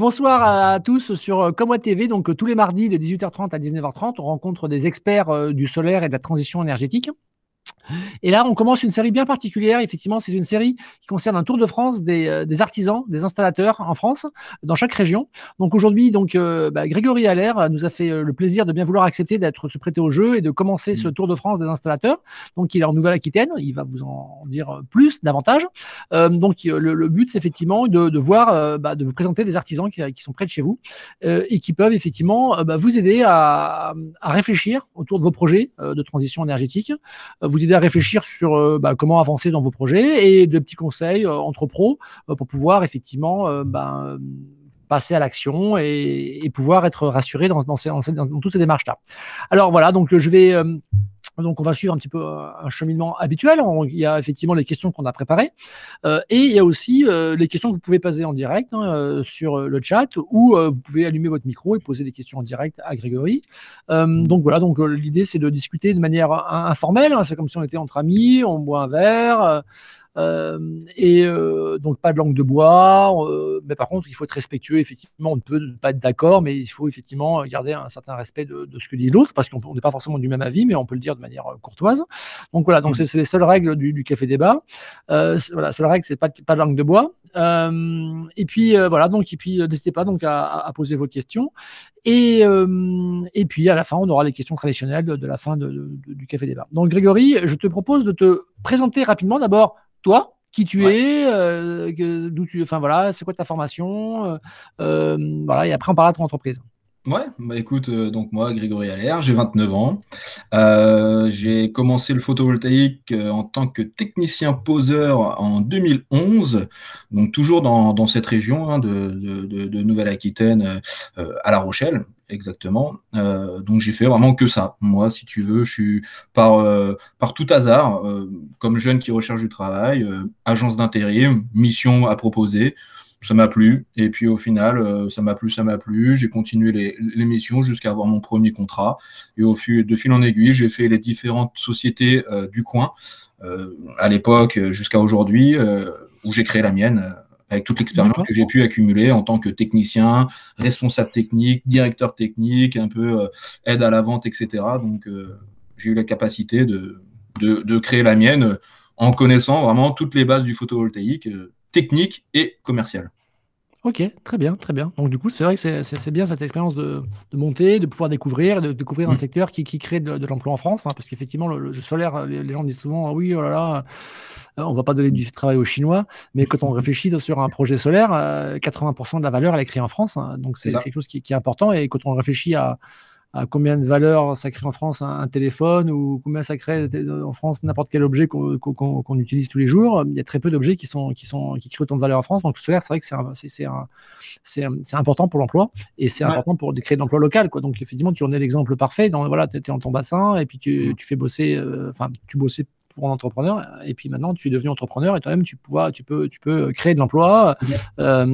Bonsoir à tous sur Comme TV. Donc, tous les mardis de 18h30 à 19h30, on rencontre des experts du solaire et de la transition énergétique. Et là, on commence une série bien particulière. Effectivement, c'est une série qui concerne un tour de France des, euh, artisans, des installateurs en France, dans chaque région. Donc aujourd'hui, donc euh, bah, Grégory Allaire nous a fait euh, le plaisir de bien vouloir accepter d'être se prêter au jeu et de commencer ce mmh. tour de France des installateurs. Donc il est en Nouvelle-Aquitaine. Il va vous en dire plus, davantage. donc le, but, c'est effectivement de, voir, bah, de vous présenter des artisans qui, sont près de chez vous et qui peuvent effectivement bah, vous aider à, à, réfléchir autour de vos projets de transition énergétique, vous aider à réfléchir sur euh, bah, comment avancer dans vos projets et de petits conseils euh, entre pros euh, pour pouvoir effectivement ben, passer à l'action et, pouvoir être rassuré dans toutes ces démarches-là. Alors voilà, donc je vais donc, on va suivre un petit peu un cheminement habituel. il y a effectivement les questions qu'on a préparées. Euh, et il y a aussi euh, les questions que vous pouvez poser en direct hein, euh, sur le chat ou vous pouvez allumer votre micro et poser des questions en direct à Grégory. donc, voilà. Donc, l'idée, c'est de discuter de manière informelle. Hein. c'est comme si on était entre amis, on boit un verre. Euh, et euh, donc pas de langue de bois, euh, mais par contre il faut être respectueux. Effectivement, on ne peut pas être d'accord, mais il faut effectivement garder un certain respect de, ce que dit l'autre, parce qu'on n'est pas forcément du même avis, mais on peut le dire de manière courtoise. Donc voilà, donc mmh. c'est les seules règles du, café débat. voilà, seule règle, c'est pas, pas de langue de bois. et puis voilà, donc et puis n'hésitez pas donc à, poser vos questions. Et, et puis à la fin, on aura les questions traditionnelles de, de la fin du café débat. Donc Grégory, je te propose de te présenter rapidement d'abord toi, qui tu es, euh, d'où tu, enfin voilà, c'est quoi ta formation, euh, euh, voilà, et après on parlera de ton entreprise. Ouais, bah écoute, donc moi, Grégory Allaire, j'ai 29 ans. j'ai commencé le photovoltaïque en tant que technicien poseur en 2011, donc toujours dans, cette région hein, de, Nouvelle-Aquitaine à La Rochelle, exactement. Euh, donc j'ai fait vraiment que ça. Moi, si tu veux, je suis par, euh, par tout hasard, euh, comme jeune qui recherche du travail, agence d'intérim, mission à proposer. Ça m'a plu. Et puis au final, ça m'a plu, ça m'a plu. J'ai continué missions jusqu'à avoir mon premier contrat. Et au fil, de fil en aiguille, j'ai fait les différentes sociétés du coin à l'époque jusqu'à aujourd'hui, où j'ai créé la mienne avec toute l'expérience que j'ai pu accumuler en tant que technicien, responsable technique, directeur technique, un peu euh, aide à la vente, etc. Donc, euh, j'ai eu la capacité de, de, créer la mienne euh, en connaissant vraiment toutes les bases du photovoltaïque, technique et commercial. Ok, très bien, très bien. Donc du coup, c'est vrai que c'est bien cette expérience de, de, monter, de pouvoir découvrir, de, découvrir un mmh. secteur qui, qui crée de, l'emploi en France, hein, parce qu'effectivement, le, solaire, les, les, gens disent souvent, ah oui, oh là là, euh, on va pas donner du travail aux Chinois, mais quand on réfléchit sur un projet solaire, 80% euh, de la valeur, elle est créée en France. Hein. donc, c'est quelque chose qui, est important. Et quand on réfléchit à, combien de valeur ça crée en France un, téléphone ou combien ça crée en France n'importe quel objet qu'on utilise tous les jours, il y a très peu d'objets qui, sont, qui, sont, qui créent autant de valeur en France. Donc, le solaire, c'est vrai que c'est important pour l'emploi et c'est important pour créer de l'emploi local. Quoi. Donc, effectivement, tu en es l'exemple parfait. voilà, tu étais dans ton bassin et puis tu, tu fais bosser, euh, enfin, tu bossais pour un entrepreneur. Et puis maintenant, tu es devenu entrepreneur et toi-même, tu, tu, peux, tu peux créer de l'emploi, euh,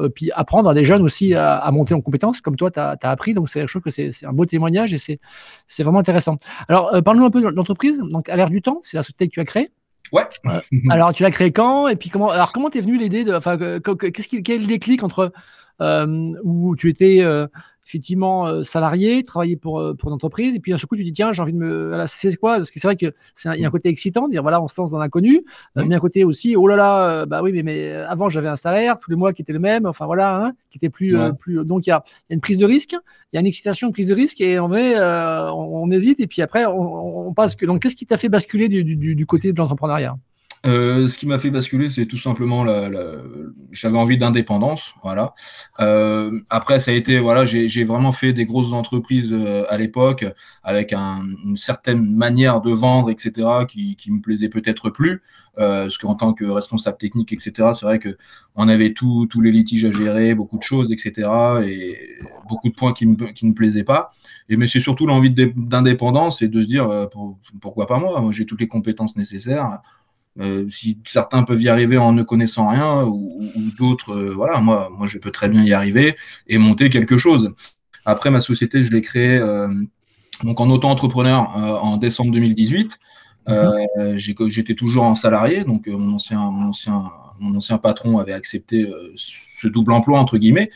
euh, puis apprendre à des jeunes aussi à, monter en compétences, comme toi, tu as, appris. Donc, je trouve que c'est un beau témoignage et c'est vraiment intéressant. Alors, euh, parle-nous un peu de l'entreprise. Donc, à l'ère du temps, c'est la société que tu as créée. Ouais. alors, tu l'as créée quand Et puis, comment alors comment t'es venu l'idée de. Enfin, qu'est-ce qui, quel est le déclic entre où tu étais effectivement euh, salarié, travailler pour, euh, pour une entreprise, et puis d'un coup tu dis tiens j'ai envie de me, c'est quoi? Parce que c'est vrai que c'est il y a un côté excitant, de dire voilà on se lance dans l'inconnu, euh, mais un côté aussi oh là là bah oui mais, mais avant j'avais un salaire tous les mois qui était le même, enfin voilà, hein, qui était plus plus donc il y a, y a, une prise de risque, il y a une excitation, une prise de risque et on met on, hésite et puis après on, on passe que donc qu'est-ce qui t'a fait basculer du, du, du côté de l'entrepreneuriat? Euh, ce qui m'a fait basculer, c'est tout simplement la, la... j'avais envie d'indépendance, voilà. Euh, après, ça a été, voilà, j'ai vraiment fait des grosses entreprises euh, à l'époque avec un, une certaine manière de vendre, etc., qui, qui me plaisait peut-être plus, euh, parce qu'en tant que responsable technique, etc., c'est vrai que on avait tous les litiges à gérer, beaucoup de choses, etc., et beaucoup de points qui me qui me plaisaient pas. Et mais c'est surtout l'envie d'indépendance et de se dire euh, pourquoi pas moi, moi j'ai toutes les compétences nécessaires euh, si certains peuvent y arriver en ne connaissant rien, ou, d'autres, euh, voilà, moi, moi, je peux très bien y arriver et monter quelque chose. Après, ma société, je l'ai créée euh, donc en auto-entrepreneur en décembre 2018. Mhm. J'étais toujours en salarié, donc mon ancien, mon ancien mon ancien patron avait accepté ce double emploi entre guillemets.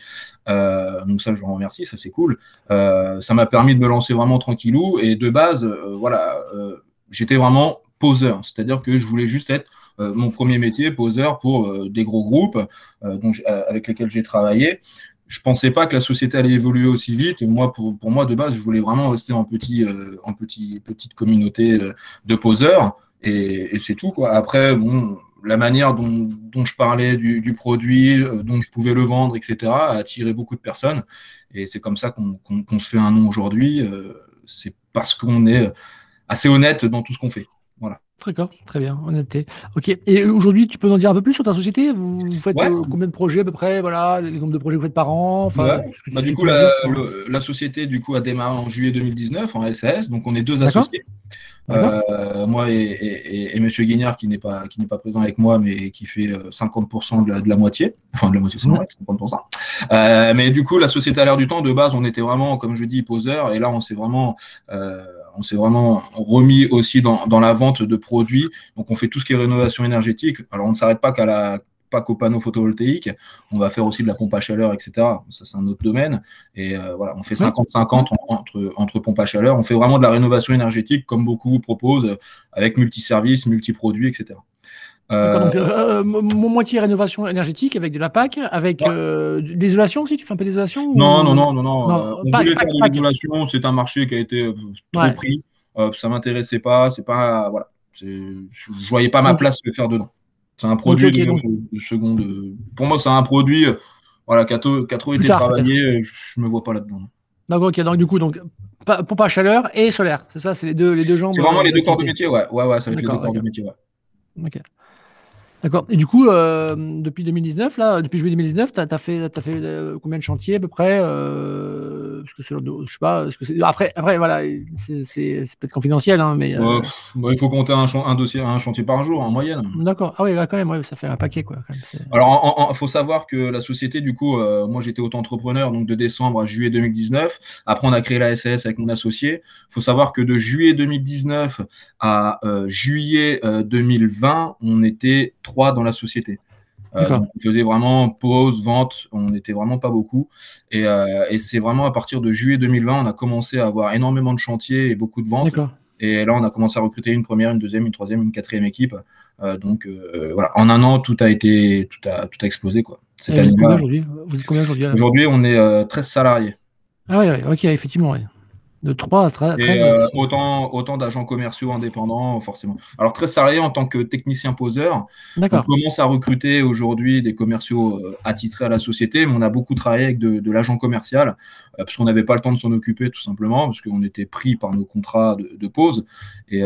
donc ça, je vous remercie, ça c'est cool. ça m'a permis de me lancer vraiment tranquillou. Et de base, voilà, j'étais vraiment poseur, c'est-à-dire que je voulais juste être mon premier métier, poseur pour des gros groupes avec lesquels j'ai travaillé je pensais pas que la société allait évoluer aussi vite. Et moi, pour, moi, de base, je voulais vraiment rester en, petit, euh, en petit, petite communauté euh, de poseurs. Et, c'est tout. Après, bon, la manière dont, je parlais du, produit, euh, dont je pouvais le vendre, etc., a attiré beaucoup de personnes. Et c'est comme ça qu'on se fait un nom aujourd'hui. c'est parce qu'on est assez honnête dans tout ce qu'on fait. Voilà. D'accord, très bien, honnêteté. Ok. Et aujourd'hui, tu peux en dire un peu plus sur ta société? Vous, faites euh, combien de projets à peu près? Voilà, les nombres de projets que vous faites par an. Enfin, bah, du coup, la, société du coup a démarré en juillet 2019 en SAS, donc on est deux associés. Euh, moi et, et, Monsieur Guignard qui n'est pas qui n'est pas présent avec moi, mais qui fait 50% euh, de la, moitié, enfin de la moitié, c'est vrai, 50%. mais du coup, la société à l'air du temps, de base, on était vraiment, comme je dis, poseur, et là, on s'est vraiment on s'est vraiment remis aussi dans, la vente de produits. Donc, on fait tout ce qui est rénovation énergétique. Alors, on ne s'arrête pas qu'à la pas qu'aux panneaux photovoltaïques, on va faire aussi de la pompe à chaleur, etc. Ça, c'est un autre domaine. Et euh, voilà, on fait 50-50 entre, entre pompe à chaleur. On fait vraiment de la rénovation énergétique, comme beaucoup proposent, avec multiservices, multiproduits, etc. Euh, donc, euh, moitié rénovation énergétique avec de la PAC, avec l'isolation aussi, tu fais un peu d'isolation Non, non, non, non, non. on voulait faire de l'isolation, c'est un marché qui a été trop pris. ça m'intéressait pas, c'est pas. Voilà. Je voyais pas ma place de faire dedans. C'est un produit de, seconde. Pour moi, c'est un produit voilà, qui a, trop été travaillé. Je me vois pas là-dedans. D'accord, ok. Donc, du coup, donc, pompe à chaleur et solaire. C'est ça, c'est les deux, les deux jambes. C'est vraiment les deux corps de métier, ouais. Ouais, ouais, ça va être les deux corps de métier, ouais. Ok. D'accord. Et du coup, euh, depuis 2019, là, depuis juillet 2019, tu as, fait, as fait euh, combien de chantiers à peu près euh, parce que Je sais pas. que après, après, voilà, c'est peut-être confidentiel, hein, mais. il faut compter un, un, dossier, un chantier par jour en moyenne. D'accord. Ah oui, là, quand même, ça fait un paquet. Quoi, Alors, il faut savoir que la société, du coup, moi j'étais auto-entrepreneur donc de décembre à juillet 2019. Après, on a créé la SAS avec mon associé. Il faut savoir que de juillet 2019 à juillet 2020, on était trois dans la société. Euh, on faisait vraiment pause, vente, on n'était vraiment pas beaucoup. Euh, et, c'est vraiment à partir de juillet 2020, on a commencé à avoir énormément de chantiers et beaucoup de ventes. Et là, on a commencé à recruter une première, une deuxième, une troisième, une quatrième équipe. Euh, donc voilà, en un an, tout a été, tout a, tout a explosé quoi. Vous êtes combien aujourd'hui? Aujourd'hui on est 13 salariés. Ah oui, ok, effectivement. De 3 à 13. Euh, autant, autant d'agents commerciaux indépendants, forcément. Alors, très salarié en tant que technicien poseur. On commence à recruter aujourd'hui des commerciaux euh, attitrés à la société, mais on a beaucoup travaillé avec de, l'agent commercial, euh, parce qu'on n'avait pas le temps de s'en occuper, tout simplement, parce qu'on était pris par nos contrats de, pause. Et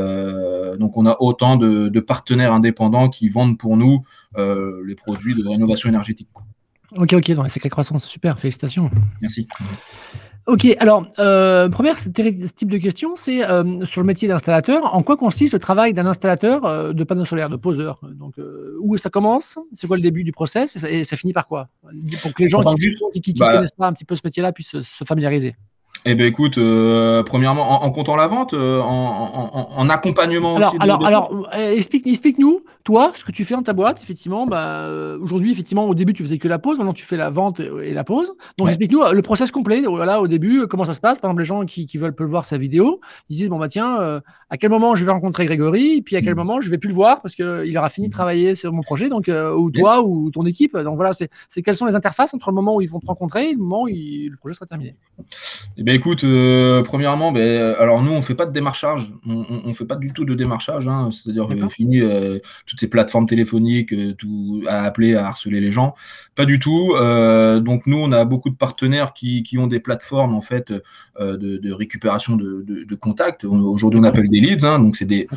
donc, on a autant de, partenaires indépendants qui vendent pour nous les produits de rénovation énergétique. Ok, ok, c'est sacrée croissance, super, félicitations. Merci. Ok, alors, euh, première type de question, c'est euh, sur le métier d'installateur. En quoi consiste le travail d'un installateur euh, de panneaux solaires, de poseur Donc, euh, où ça commence? C'est quoi le début du process? Et ça, finit par quoi? Pour que les gens qui ne bah connaissent pas un petit peu ce métier-là puissent se familiariser. Eh bien, écoute, euh, premièrement, en, comptant la vente, euh, en, accompagnement alors, aussi. alors, alors euh, explique, explique-nous, toi, ce que tu fais dans ta boîte. Effectivement, bah, aujourd'hui, effectivement, au début, tu faisais que la pause. Maintenant, tu fais la vente et la pause. Donc, explique-nous le process complet. Voilà, au début, comment ça se passe? Par exemple, les gens qui, veulent peuvent voir sa vidéo, ils disent bon bah tiens, à quel moment je vais rencontrer Grégory, et puis à quel hmm. moment je vais plus le voir parce qu'il aura fini de travailler sur mon projet, donc ou toi ou ton équipe. Donc voilà, c'est quelles sont les interfaces entre le moment où ils vont te rencontrer et le moment où le projet sera terminé. Eh écoute, euh, premièrement, ben, alors nous, on fait pas de démarchage. On, ne fait pas du tout de démarchage. Hein. C'est-à-dire euh, fini euh, toutes ces plateformes téléphoniques, tout à appeler, à harceler les gens. Pas du tout. donc nous, on a beaucoup de partenaires qui, ont des plateformes en fait de, récupération de, contacts. Aujourd'hui, on appelle des leads. Hein. donc c'est des,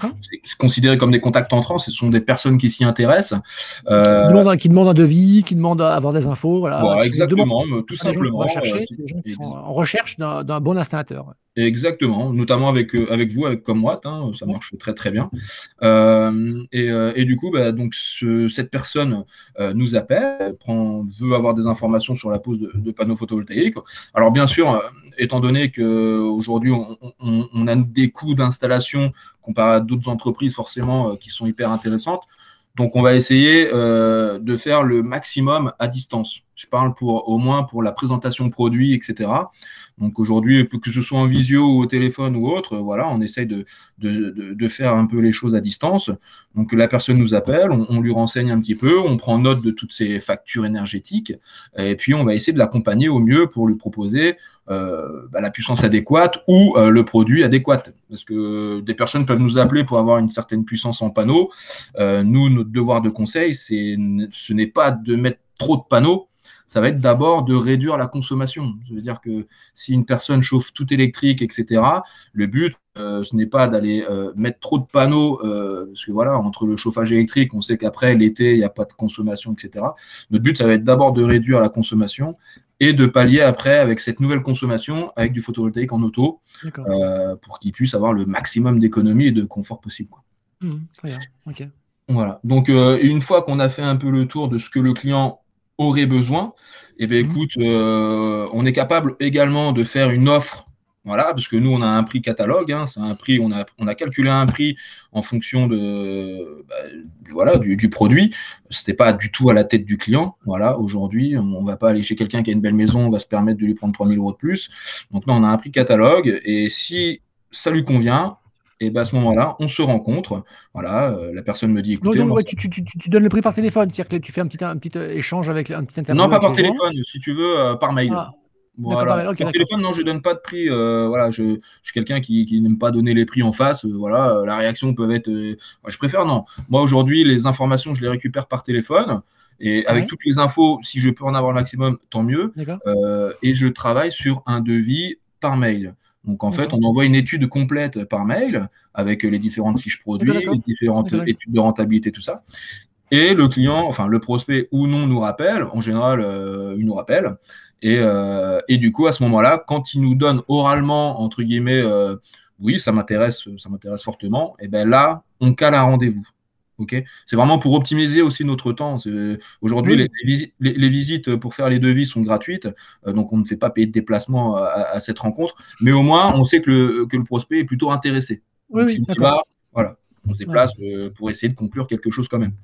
considéré comme des contacts entrants. Ce sont des personnes qui s'y intéressent. Qui demandent, un devis, qui demandent à avoir des infos. Voilà. exactement, tout simplement. en recherche d'un bon installateur. Exactement, notamment avec, euh, avec vous, avec Comwatt, hein, ça marche très très bien. Euh, euh, et, du coup, bah, donc cette personne nous appelle, prend, veut avoir des informations sur la pose de, panneaux photovoltaïques. Alors bien sûr, étant donné qu'aujourd'hui on, on, a des coûts d'installation comparé à d'autres entreprises forcément qui sont hyper intéressantes, Donc, on va essayer de faire le maximum à distance. Je parle pour au moins pour la présentation de produits, etc. Donc aujourd'hui, que ce soit en visio ou au téléphone ou autre, voilà, on essaye de, de, faire un peu les choses à distance. Donc la personne nous appelle, on, lui renseigne un petit peu, on prend note de toutes ses factures énergétiques, et puis on va essayer de l'accompagner au mieux pour lui proposer euh, bah, la puissance adéquate ou euh, le produit adéquat. Parce que des personnes peuvent nous appeler pour avoir une certaine puissance en panneau. Euh, nous, notre devoir de conseil, c'est ce n'est pas de mettre trop de panneaux, ça va être d'abord de réduire la consommation. Je veux dire que si une personne chauffe tout électrique, etc., le but, euh, ce n'est pas d'aller euh, mettre trop de panneaux, euh, parce que voilà, entre le chauffage électrique, on sait qu'après l'été, il n'y a pas de consommation, etc. Notre but, ça va être d'abord de réduire la consommation et de pallier après avec cette nouvelle consommation avec du photovoltaïque en auto pour qu'il puisse avoir le maximum d'économie et de confort possible. Mmh, très bien. ok. Voilà. Donc, une fois qu'on a fait un peu le tour de ce que le client aurait besoin, eh bien, mmh. écoute, euh, on est capable également de faire une offre. Voilà, parce que nous, on a un prix catalogue, hein, c'est un prix, on a, on a calculé un prix en fonction de, bah, voilà, du, produit. Ce n'était pas du tout à la tête du client. Voilà, aujourd'hui, on ne va pas aller chez quelqu'un qui a une belle maison, on va se permettre de lui prendre 3000 euros de plus. Donc, non, on a un prix catalogue, et si ça lui convient, et ben à ce moment-là, on se rencontre. Voilà, euh, la personne me dit écoutez. tu, donnes le prix par téléphone, c'est-à-dire que tu fais un petit, un petit euh, échange avec un petit intervenant. Non, pas par téléphone, si tu veux, euh, par mail. Ah, voilà. par, téléphone, non, je ne donne pas de prix. voilà, je, suis quelqu'un qui, n'aime pas donner les prix en face. voilà, la réaction peut être. je préfère non. Moi aujourd'hui, les informations, je les récupère par téléphone. Et avec toutes les infos, si je peux en avoir le maximum, tant mieux. et je travaille sur un devis par mail. Donc en fait, on envoie une étude complète par mail avec les différentes fiches produits, les différentes études de rentabilité, tout ça. Et le client, enfin le prospect ou non nous rappelle, en général, euh, il nous rappelle. Euh, et, du coup, à ce moment-là, quand il nous donne oralement, entre guillemets, euh, oui, ça m'intéresse, ça m'intéresse fortement, et bien là, on cale un rendez-vous c'est vraiment pour optimiser aussi notre temps. Aujourd'hui, les, visites pour faire les devis sont gratuites, euh, donc on ne fait pas payer de déplacement à, cette rencontre, mais au moins on sait que le, que le prospect est plutôt intéressé. Oui, voilà, on se déplace euh, pour essayer de conclure quelque chose quand même.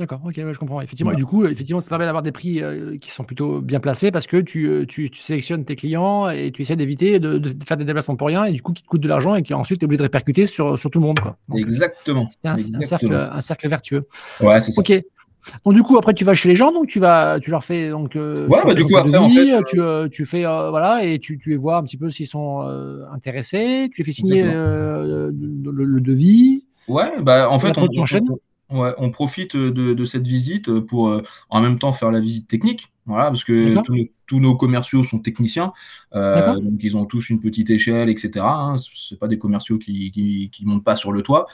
D'accord, ok, je comprends. Effectivement, et du coup, effectivement, ça permet d'avoir des prix euh, qui sont plutôt bien placés parce que tu, euh, tu, sélectionnes tes clients et tu essaies d'éviter de, faire des déplacements pour rien et du coup qui te coûtent de l'argent et qui ensuite tu es obligé de répercuter sur, sur tout le monde. Quoi. Exactement. C'est un, cercle, un cercle vertueux. Ouais, c'est ça. Ok. Donc du coup après tu vas chez les gens donc tu vas tu leur fais donc euh, ouais, bah, du coup après, en fait, tu, tu, fais voilà et tu, tu les vois un petit peu s'ils sont intéressés tu les fais signer le, devis ouais bah en fait on, on, on profite de, cette visite pour euh, en même temps faire la visite technique, voilà, parce que tous nos, commerciaux sont techniciens, euh, donc ils ont tous une petite échelle, etc. Hein, Ce pas des commerciaux qui ne montent pas sur le toit.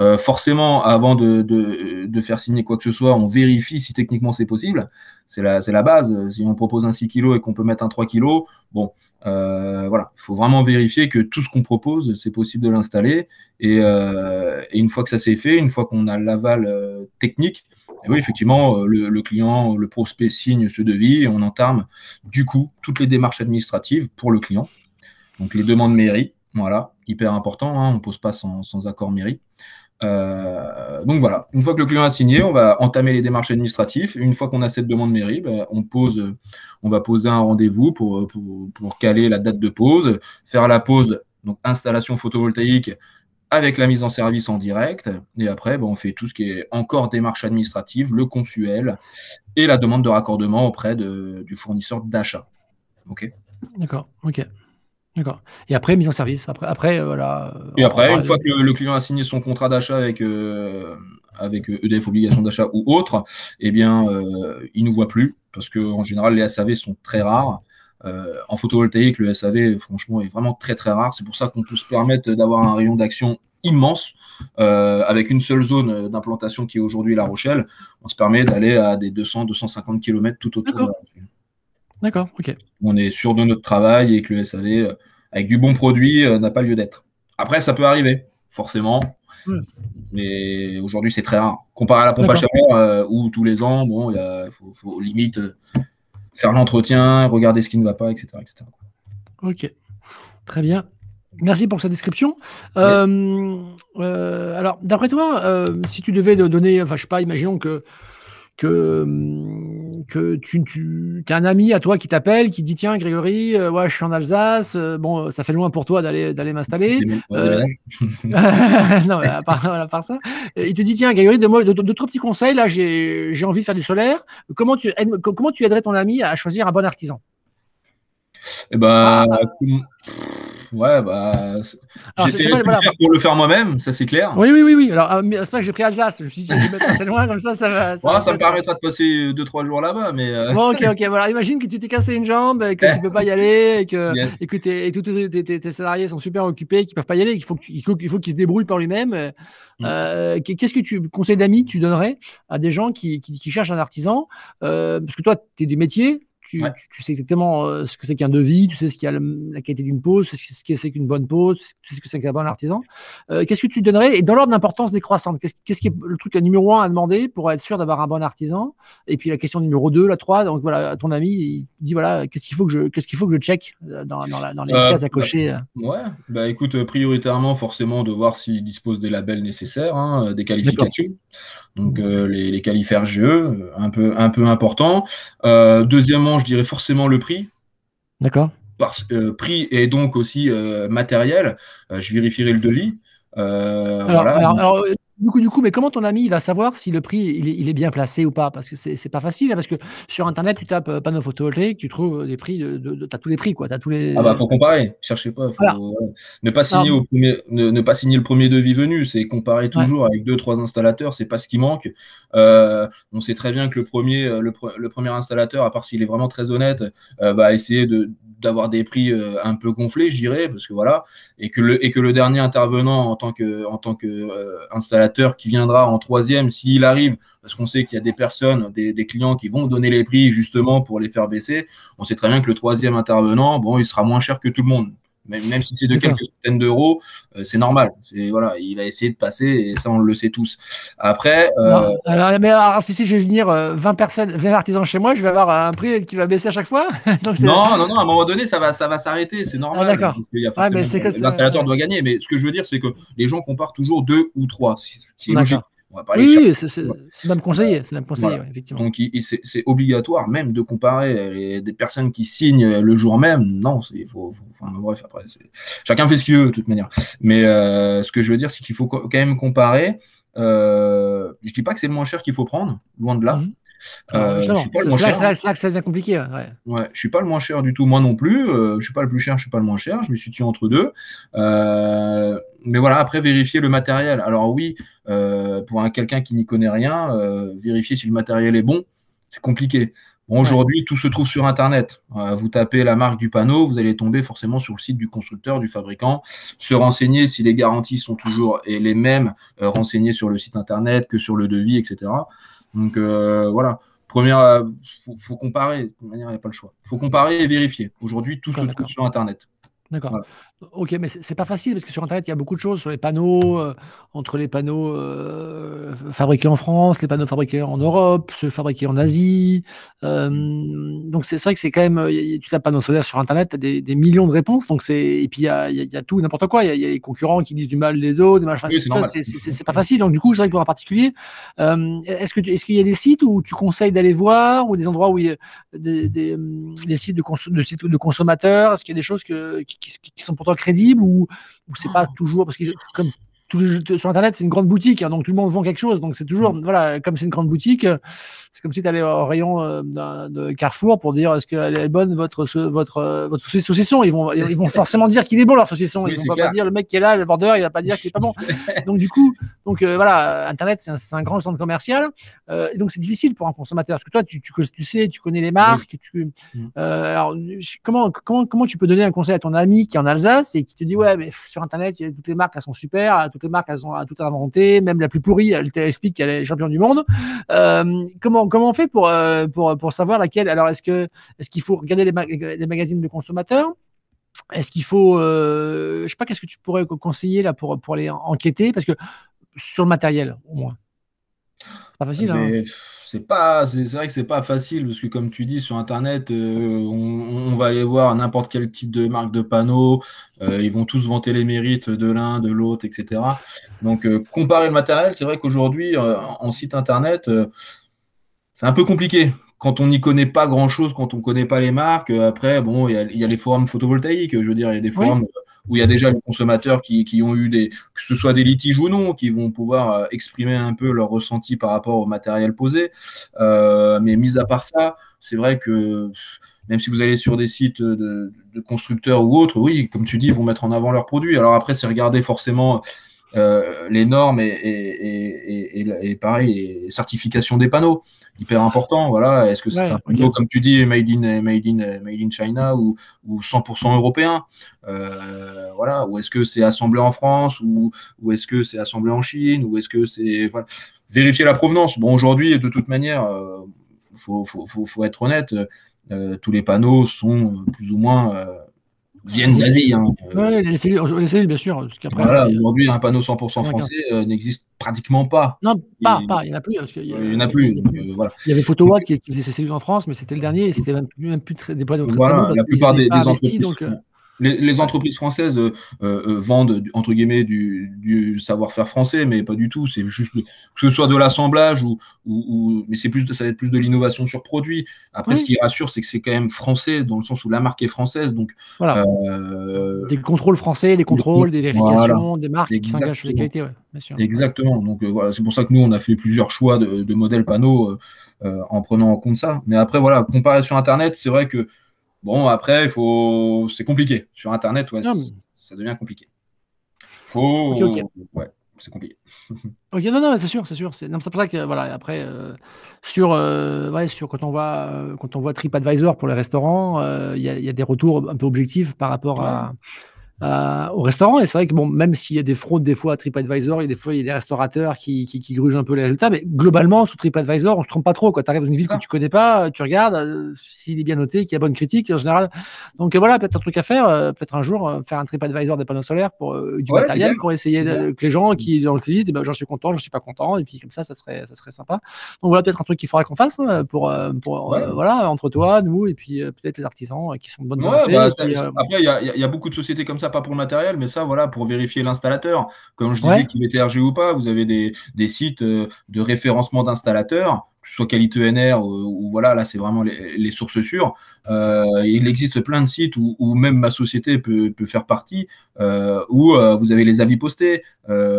Euh, forcément, avant de, faire signer quoi que ce soit, on vérifie si techniquement c'est possible. C'est la, la base. Si on propose un 6 kg et qu'on peut mettre un 3 kg, bon, euh, voilà, il faut vraiment vérifier que tout ce qu'on propose, c'est possible de l'installer. Et, une fois que ça s'est fait, une fois qu'on a l'aval technique, oui, effectivement, le, client, le prospect signe ce devis on entame du coup toutes les démarches administratives pour le client. Donc les demandes mairie, voilà, hyper important, hein, on ne pose pas sans, accord mairie. Euh, donc voilà, une fois que le client a signé, on va entamer les démarches administratives. Une fois qu'on a cette demande mairie, on, pose, on va poser un rendez-vous pour, pour, caler la date de pause, faire la pause, donc installation photovoltaïque avec la mise en service en direct. Et après, ben, on fait tout ce qui est encore démarche administrative, le consuel et la demande de raccordement auprès de, du fournisseur d'achat. OK D'accord, ok. D'accord. Et après, mise en service. Après, après euh, voilà. Et après, une fois que le, client a signé son contrat d'achat avec, euh, avec EDF obligation d'achat ou autre, eh bien, euh, il ne nous voit plus parce qu'en général, les SAV sont très rares. En photovoltaïque, le SAV, franchement, est vraiment très très rare. C'est pour ça qu'on peut se permettre d'avoir un rayon d'action immense. avec une seule zone d'implantation qui est aujourd'hui La Rochelle, on se permet d'aller à des 200-250 km tout autour de La Rochelle. D'accord, ok. On est sûr de notre travail et que le SAV, euh, avec du bon produit, euh, n'a pas lieu d'être. Après, ça peut arriver, forcément. Mais aujourd'hui, c'est très rare. Comparé à la pompe à chaleur, euh, où tous les ans, bon, il faut, limite faire l'entretien, regarder ce qui ne va pas, etc. etc. Ok, très bien. Merci pour cette description. Euh, euh, alors, d'après toi, euh, si tu devais donner, enfin, je sais pas, imaginons que que, que tu, tu as un ami à toi qui t'appelle, qui dit tiens Grégory, ouais, je suis en Alsace, bon, ça fait loin pour toi d'aller d'aller m'installer. non, à part, ça, il te dit tiens Grégory, donne-moi deux, trois petits conseils. Là, j'ai envie de faire du solaire. Comment tu comment tu aiderais ton ami à choisir un bon artisan? Eh ben, ah, Ouais, bah. De faire pour le faire moi-même, ça c'est clair. Oui, oui, oui. oui. Alors, euh, c'est pas que j'ai pris Alsace. Je me suis dit, je vais mettre assez loin, comme ça, ça va. Ça, ça me permettra de passer 2-3 jours là-bas. mais... Euh. Bon, ok, ok. Voilà, imagine que tu t'es cassé une jambe, et que tu peux pas y aller, et que, et que, et tous tes, salariés sont super occupés, qu'ils peuvent pas y aller, qu'il faut qu'ils faut, faut qu'ils se débrouillent par lui-même. Mm. Euh, Qu'est-ce que tu, conseil d'amis, tu donnerais à des gens qui, qui, qui cherchent un artisan? Euh, Parce que toi, tu es du métier, tu, sais exactement euh, ce que c'est qu'un devis, tu sais ce qu'il y a la, qualité d'une pause, ce que c'est qu'une bonne pause, tu sais ce que c'est qu'un bon artisan. Euh, qu'est-ce que tu donnerais? Et dans l'ordre d'importance décroissante, qu'est-ce qui est le truc numéro un à demander pour être sûr d'avoir un bon artisan? Et puis la question numéro 2, la 3, donc voilà, ton ami, il dit voilà, qu'est-ce qu'il faut que je, qu'est-ce qu'il faut que je check euh, dans, dans, les cases à bah, cocher Ouais, bah écoute, prioritairement, forcément, de voir s'il dispose des labels nécessaires, hein, des qualifications. Donc mmh. les, les qualifs RGE, un peu, un peu important. deuxièmement, je dirais forcément le prix. D'accord. Euh, prix et donc aussi euh, matériel. Euh, je vérifierai le devis. alors, du coup, du coup, mais comment ton ami va savoir si le prix il est, bien placé ou pas? Parce que c'est pas facile, hein, parce que sur Internet, tu tapes euh, panneau photovoltaïque, tu trouves des prix, de, de, as tous les prix, quoi. As tous les... Ah bah faut comparer, cherchez pas, ne pas signer au premier, ne, pas signer le premier devis venu, c'est comparer toujours avec deux trois installateurs, c'est pas ce qui manque. Euh, on sait très bien que le premier, euh, le, premier installateur, à part s'il est vraiment très honnête, va essayer de d'avoir des prix un peu gonflés, je dirais, parce que voilà, et que le et que le dernier intervenant en tant que en tant que installateur qui viendra en troisième, s'il arrive, parce qu'on sait qu'il y a des personnes, des, clients qui vont donner les prix justement pour les faire baisser, on sait très bien que le troisième intervenant, bon, il sera moins cher que tout le monde. Même, même si c'est de quelques centaines d'euros, euh, c'est normal. C'est voilà, il va essayer de passer et ça on le sait tous. Après, euh, alors, mais alors, si, si je vais venir 20 euh, personnes, 20 artisans chez moi, je vais avoir un prix qui va baisser à chaque fois. non, non, non. À un moment donné, ça va, ça va s'arrêter. C'est normal. Ah, d'accord. L'installateur doit gagner. Mais ce que je veux dire, c'est que les gens comparent toujours deux ou trois. Logique oui, c'est même conseillé, c'est même conseillé effectivement. Donc c'est obligatoire même de comparer des personnes qui signent le jour même. Non, c'est faut, enfin, bref après chacun fait ce qu'il veut de toute manière. Mais euh, ce que je veux dire, c'est qu'il faut quand même comparer. Euh, je dis pas que c'est le moins cher qu'il faut prendre, loin de là. Mhm. Euh, c'est là, que ça devient compliqué. Ouais. ouais. je suis pas le moins cher du tout, moi non plus. Euh, je suis pas le plus cher, je suis pas le moins cher. Je me situe entre deux. Euh, mais voilà, après vérifier le matériel. Alors oui, pour un quelqu'un qui n'y connaît rien, vérifier si le matériel est bon, c'est compliqué. Aujourd'hui, tout se trouve sur Internet. vous tapez la marque du panneau, vous allez tomber forcément sur le site du constructeur, du fabricant. Se renseigner si les garanties sont toujours les mêmes, renseigner sur le site Internet que sur le devis, etc. Donc euh, voilà, première, euh, faut, faut comparer. De toute manière, il n'y a pas le choix. Il faut comparer et vérifier. Aujourd'hui, tout se trouve sur Internet. D'accord. Ok, mais c'est pas facile parce que sur Internet, il y a beaucoup de choses sur les panneaux, euh, entre les panneaux euh, fabriqués en France, les panneaux fabriqués en Europe, ceux fabriqués en Asie. Euh, donc c'est vrai que c'est quand même, tu tapes panneaux solaires sur Internet, tu as des, des, millions de réponses. Donc et puis il y a, y a, tout, n'importe quoi. Il y, a les concurrents qui disent du mal des autres. c'est pas facile. Donc du coup, c'est vrai que pour un particulier, est-ce que est-ce qu'il y a des sites où tu conseilles d'aller voir ou des endroits où il y a des, des, des sites de, de, sites de consommateurs? Est-ce qu'il y a des choses que, qui, qui sont pour crédible ou, ou c'est pas toujours parce que comme sur Internet, c'est une grande boutique, hein, donc tout le monde vend quelque chose. Donc c'est toujours, mm. voilà, comme c'est une grande boutique, c'est comme si tu allais au rayon euh, de Carrefour pour dire est-ce qu'elle est bonne votre votre votre saucisson? Ils vont ils vont forcément dire qu'il est bon leur saucisson. Ils vont pas dire le mec qui est là, le vendeur, il va pas dire qu'il est pas bon. donc du coup, donc euh, voilà, Internet c'est un, un, grand centre commercial. Euh, donc c'est difficile pour un consommateur parce que toi tu, tu, tu sais, tu connais les marques. Tu, mm. alors comment comment comment tu peux donner un conseil à ton ami qui est en Alsace et qui te dit ouais mais sur Internet toutes les marques elles sont super toutes les marques, elles ont tout inventé, même la plus pourrie, elle explique qu'elle est championne du monde. Euh, comment, comment on fait pour, euh, pour, pour savoir laquelle? Alors, est-ce que est-ce qu'il faut regarder les, les, magazines de consommateurs? Est-ce qu'il faut, euh, je sais pas, qu'est-ce que tu pourrais conseiller là pour, pour aller enquêter? Parce que sur le matériel, au moins. C'est pas facile. Hein c'est pas, c'est vrai que c'est pas facile parce que comme tu dis sur internet, euh, on, va aller voir n'importe quel type de marque de panneau, euh, ils vont tous vanter les mérites de l'un, de l'autre, etc. Donc euh, comparer le matériel, c'est vrai qu'aujourd'hui en site internet, c'est un peu compliqué quand on n'y connaît pas grand chose, quand on ne connaît pas les marques. Après, bon, il y, a les forums photovoltaïques, je veux dire, il y a des forums où il y a déjà les consommateurs qui, ont eu des, que ce soit des litiges ou non, qui vont pouvoir euh, exprimer un peu leur ressenti par rapport au matériel posé. Euh, mais mis à part ça, c'est vrai que même si vous allez sur des sites de, constructeurs ou autres, oui, comme tu dis, ils vont mettre en avant leurs produits. Alors après, c'est regarder forcément euh, les normes et, et, et, pareil, les certifications des panneaux, hyper important. Voilà, est-ce que c'est un panneau, comme tu dis, made in, made in, made in China ou, ou 100% européen? Euh, Voilà, ou est-ce que c'est assemblé en France ou, ou est-ce que c'est assemblé en Chine ou est-ce que c'est voilà. vérifier la provenance. Bon, aujourd'hui, de toute manière, euh, faut, faut, faut, faut, être honnête, euh, tous les panneaux sont plus ou moins viennent d'Asie. Hein. Oui, les cellules, bien sûr. Voilà, Aujourd'hui, un panneau 100% français euh, n'existe pratiquement pas. Non, pas, pas, il n'y en a plus. il n'y en a plus. Il, voilà. il y avait Photowatt qui, qui, faisait ses cellules en France, mais c'était le dernier et c'était même, même, plus très, des panneaux très, voilà, très La plupart des, des entreprises. Donc, euh, les, entreprises françaises euh, euh, vendent entre guillemets du, savoir-faire français, mais pas du tout. C'est juste que ce soit de l'assemblage ou, ou, mais c'est plus ça va être plus de l'innovation sur produit. Après, ce qui rassure, c'est que c'est quand même français dans le sens où la marque est française. Donc voilà. Euh, des contrôles français, des contrôles, des vérifications, des marques qui s'engagent sur les qualités. Exactement. Donc voilà, c'est pour ça que nous on a fait plusieurs choix de, de modèles panneaux en prenant en compte ça. Mais après voilà, comparé sur Internet, c'est vrai que Bon, après, il faut... c'est compliqué. Sur Internet, ouais, ça devient compliqué. Faut... Ouais, c'est compliqué. ok, non, non, c'est sûr, c'est sûr. C'est pour ça que, voilà, après, euh, sur, euh, ouais, sur quand on voit, euh, quand on voit TripAdvisor pour les restaurants, il y, y, a des retours un peu objectifs par rapport à euh, au restaurant. Et c'est vrai que bon, même s'il y a des fraudes des fois à TripAdvisor, il y a des fois il y a des restaurateurs qui, qui, qui grugent un peu les résultats, mais globalement sur TripAdvisor, on se trompe pas trop. Quand tu arrives dans une ville que tu connais pas, tu regardes euh, s'il est bien noté, qu'il y a bonne critique en général. Donc voilà, peut-être un truc à faire, euh, peut-être un jour faire un TripAdvisor des panneaux solaires pour du matériel pour essayer que les gens qui dans le disent, eh ben, j'en suis content, je suis pas content, et puis comme ça, ça serait, ça serait sympa. Donc voilà, peut-être un truc qu'il faudra qu'on fasse hein, pour, pour voilà entre toi, nous et puis peut-être les artisans qui sont de bonne volonté. Bah, après, il y, y, a beaucoup de sociétés comme ça, pas pour le matériel, mais ça, voilà, pour vérifier l'installateur. Comme je disais qu'il était RG ou pas, vous avez des, des sites euh, de référencement d'installateurs que ce soit qualité NR ou, voilà, là c'est vraiment les, sources sûres. Euh, il existe plein de sites où, même ma société peut, faire partie, euh, où vous avez les avis postés,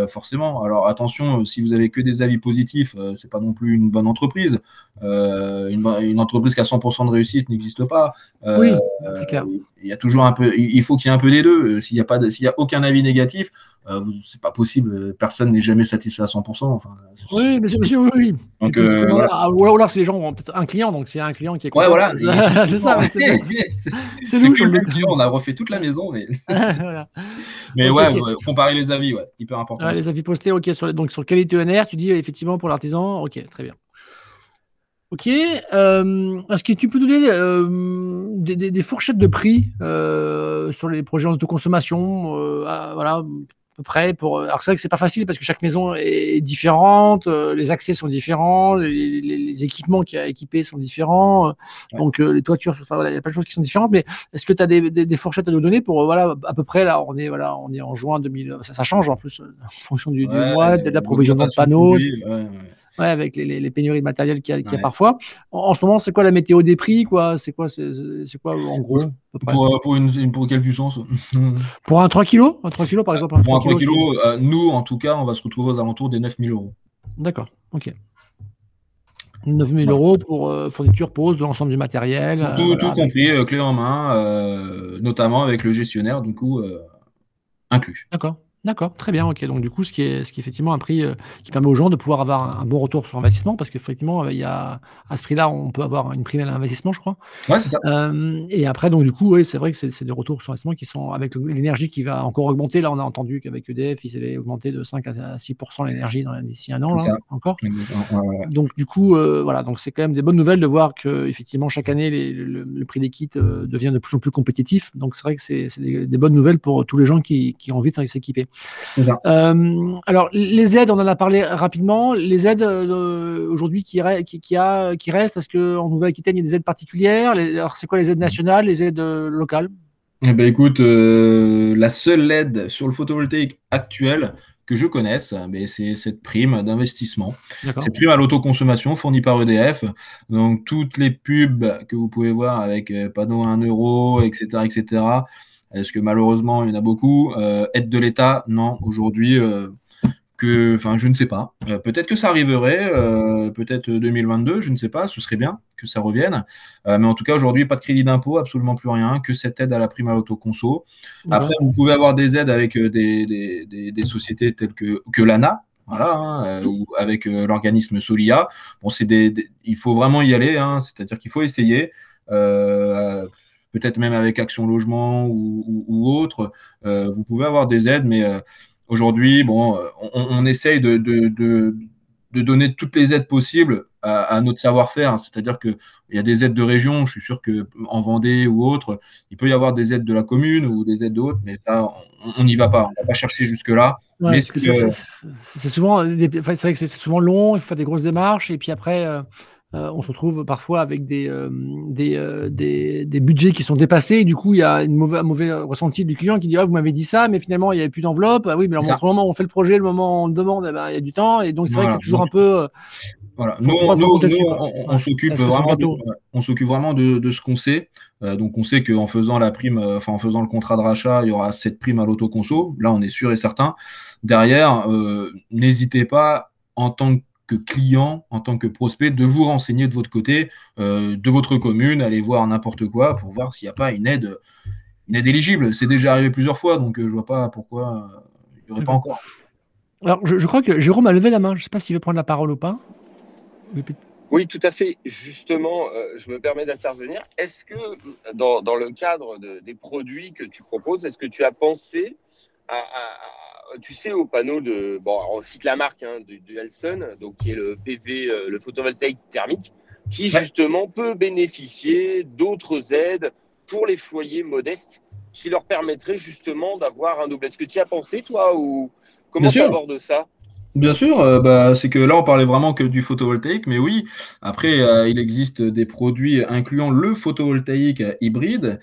forcément. Alors attention, si vous avez que des avis positifs, c'est pas non plus une bonne entreprise. Une, entreprise qui a 100% de réussite n'existe pas. oui, c'est clair. Il y a toujours un peu, il faut qu'il y ait un peu des deux. S'il n'y a pas, s'il y a aucun avis négatif, euh, c'est pas possible, personne n'est jamais satisfait à 100%. Enfin, oui, monsieur, monsieur, oui, oui. Donc, euh, voilà. Ou alors, c'est les gens ont peut-être un client, donc c'est un client qui est Ouais, voilà. C'est ça, c'est client, on a refait toute la maison. Mais, voilà. mais ouais, comparer les avis, ouais, hyper important. les avis postés, ok, sur, donc sur qualité ENR, tu dis effectivement pour l'artisan, ok, très bien. Ok. Euh, est-ce que tu peux donner euh, des, des, fourchettes de prix euh, sur les projets d'autoconsommation Voilà, peu près. Pour... Alors, c'est vrai que c'est pas facile parce que chaque maison est différente, euh, les accès sont différents, les, équipements qui a équipés sont différents, donc euh, les toitures, enfin, voilà, il y a plein de choses qui sont différentes. Mais est-ce que tu as des, fourchettes à nous donner pour, voilà, à peu près, là, on est, voilà, on est en juin 2000, ça, change en plus en fonction du, mois, de l'approvisionnement de panneaux. Ouais, avec les, pénuries de matériel qu'il y, a parfois. En, ce moment, c'est quoi la météo des prix quoi? C'est quoi, c'est, quoi en gros pour, pour, une, pour quelle puissance? Pour un 3 kg Un 3 kg par exemple Pour un 3 kg, euh, nous, en tout cas, on va se retrouver aux alentours des 9000 euros. D'accord, ok. 9000 euros pour euh, fourniture, pose de l'ensemble du matériel. Tout, tout compris, clé en main, notamment avec le gestionnaire, du coup, inclus. D'accord. D'accord, très bien, ok. Donc du coup, ce qui est, ce qui est effectivement un prix euh, qui permet aux gens de pouvoir avoir un, bon retour sur investissement, parce qu'effectivement, il y a, à ce prix-là, on peut avoir une prime à l'investissement, je crois. Ouais, c'est ça. Euh, et après, donc du coup, oui, c'est vrai que c'est des retours sur investissement qui sont avec l'énergie qui va encore augmenter. Là, on a entendu qu'avec EDF, ils avaient augmenté de 5 à 6% l'énergie d'ici un an, là, encore. Donc du coup, euh, voilà, donc c'est quand même des bonnes nouvelles de voir que effectivement chaque année, le, prix des kits devient de plus en plus compétitif. Donc c'est vrai que c'est des, bonnes nouvelles pour tous les gens qui, qui ont envie de s'équiper. Alors, les aides, on en a parlé rapidement. Les aides aujourd'hui qui, qui, qui, a, qui restent, est-ce qu'en Nouvelle-Aquitaine, il y a des aides particulières? Alors, c'est quoi les aides nationales, les aides locales? Eh ben, écoute, la seule aide sur le photovoltaïque actuel, que je connaisse, mais c'est cette prime d'investissement. Cette prime à l'autoconsommation fournie par EDF. Donc, toutes les pubs que vous pouvez voir avec euh, panneau 1 euro, etc., etc., est-ce que malheureusement, il y en a beaucoup? Euh, Aide de l'État? Non, aujourd'hui, euh, enfin, je ne sais pas. Euh, peut-être que ça arriverait, euh, peut-être 2022, je ne sais pas, ce serait bien que ça revienne. Euh, mais en tout cas, aujourd'hui, pas de crédit d'impôt, absolument plus rien, que cette aide à la prime à l'autoconso. Après, vous pouvez avoir des aides avec des, sociétés telles que, que l'ANA, voilà, hein, ou avec l'organisme Solia. Bon, c'est des, il faut vraiment y aller, hein, c'est-à-dire qu'il faut essayer. Peut-être même avec Action Logement ou, autre, vous pouvez avoir des aides, mais Aujourd'hui, bon, euh, on, essaye de, donner toutes les aides possibles à, notre savoir-faire. C'est-à-dire qu'il y a des aides de région, je suis sûr qu'en Vendée ou autre, il peut y avoir des aides de la commune ou des aides d'autres, mais ça, on n'y va pas. On ne va pas chercher jusque-là. c'est souvent, c'est vrai que c'est souvent long, il faut faire des grosses démarches, et puis après, euh, euh, on se retrouve parfois avec des, euh, euh, des, des, budgets qui sont dépassés. Et du coup, il y a une mauvaise, un mauvais ressenti du client qui dit ah, Vous m'avez dit ça, mais finalement, il n'y avait plus d'enveloppe. Ah oui, mais le moment où on fait le projet, le moment où on le demande, eh ben, il y a du temps. Et donc, c'est vrai que c'est toujours un peu. Voilà. Nous, on, s'occupe vraiment, de, on s'occupe vraiment de, ce qu'on sait. donc, on sait qu'en faisant la prime, enfin en faisant le contrat de rachat, il y aura cette prime à l'autoconso. Là, on est sûr et certain. Derrière, n'hésitez pas en tant que client, en tant que prospect, de vous renseigner de votre côté, euh, de votre commune, aller voir n'importe quoi pour voir s'il n'y a pas une aide, une aide éligible. C'est déjà arrivé plusieurs fois, donc euh, je ne vois pas pourquoi euh, il n'y aurait pas encore. Alors, je, crois que Jérôme a levé la main. Je ne sais pas s'il veut prendre la parole ou pas. Oui, tout à fait. Justement, je me permets d'intervenir. Est-ce que dans, dans, le cadre des produits que tu proposes, est-ce que tu as pensé à tu sais, au panneau de. Bon, on cite la marque hein, du, donc qui est le PV, euh, le photovoltaïque thermique, qui justement peut bénéficier d'autres aides pour les foyers modestes qui leur permettraient justement d'avoir un double. Est-ce que tu y as pensé, toi, ou comment tu abordes ça? Bien sûr, euh, bah, c'est que là on parlait vraiment que du photovoltaïque, mais oui, après euh, il existe des produits incluant le photovoltaïque hybride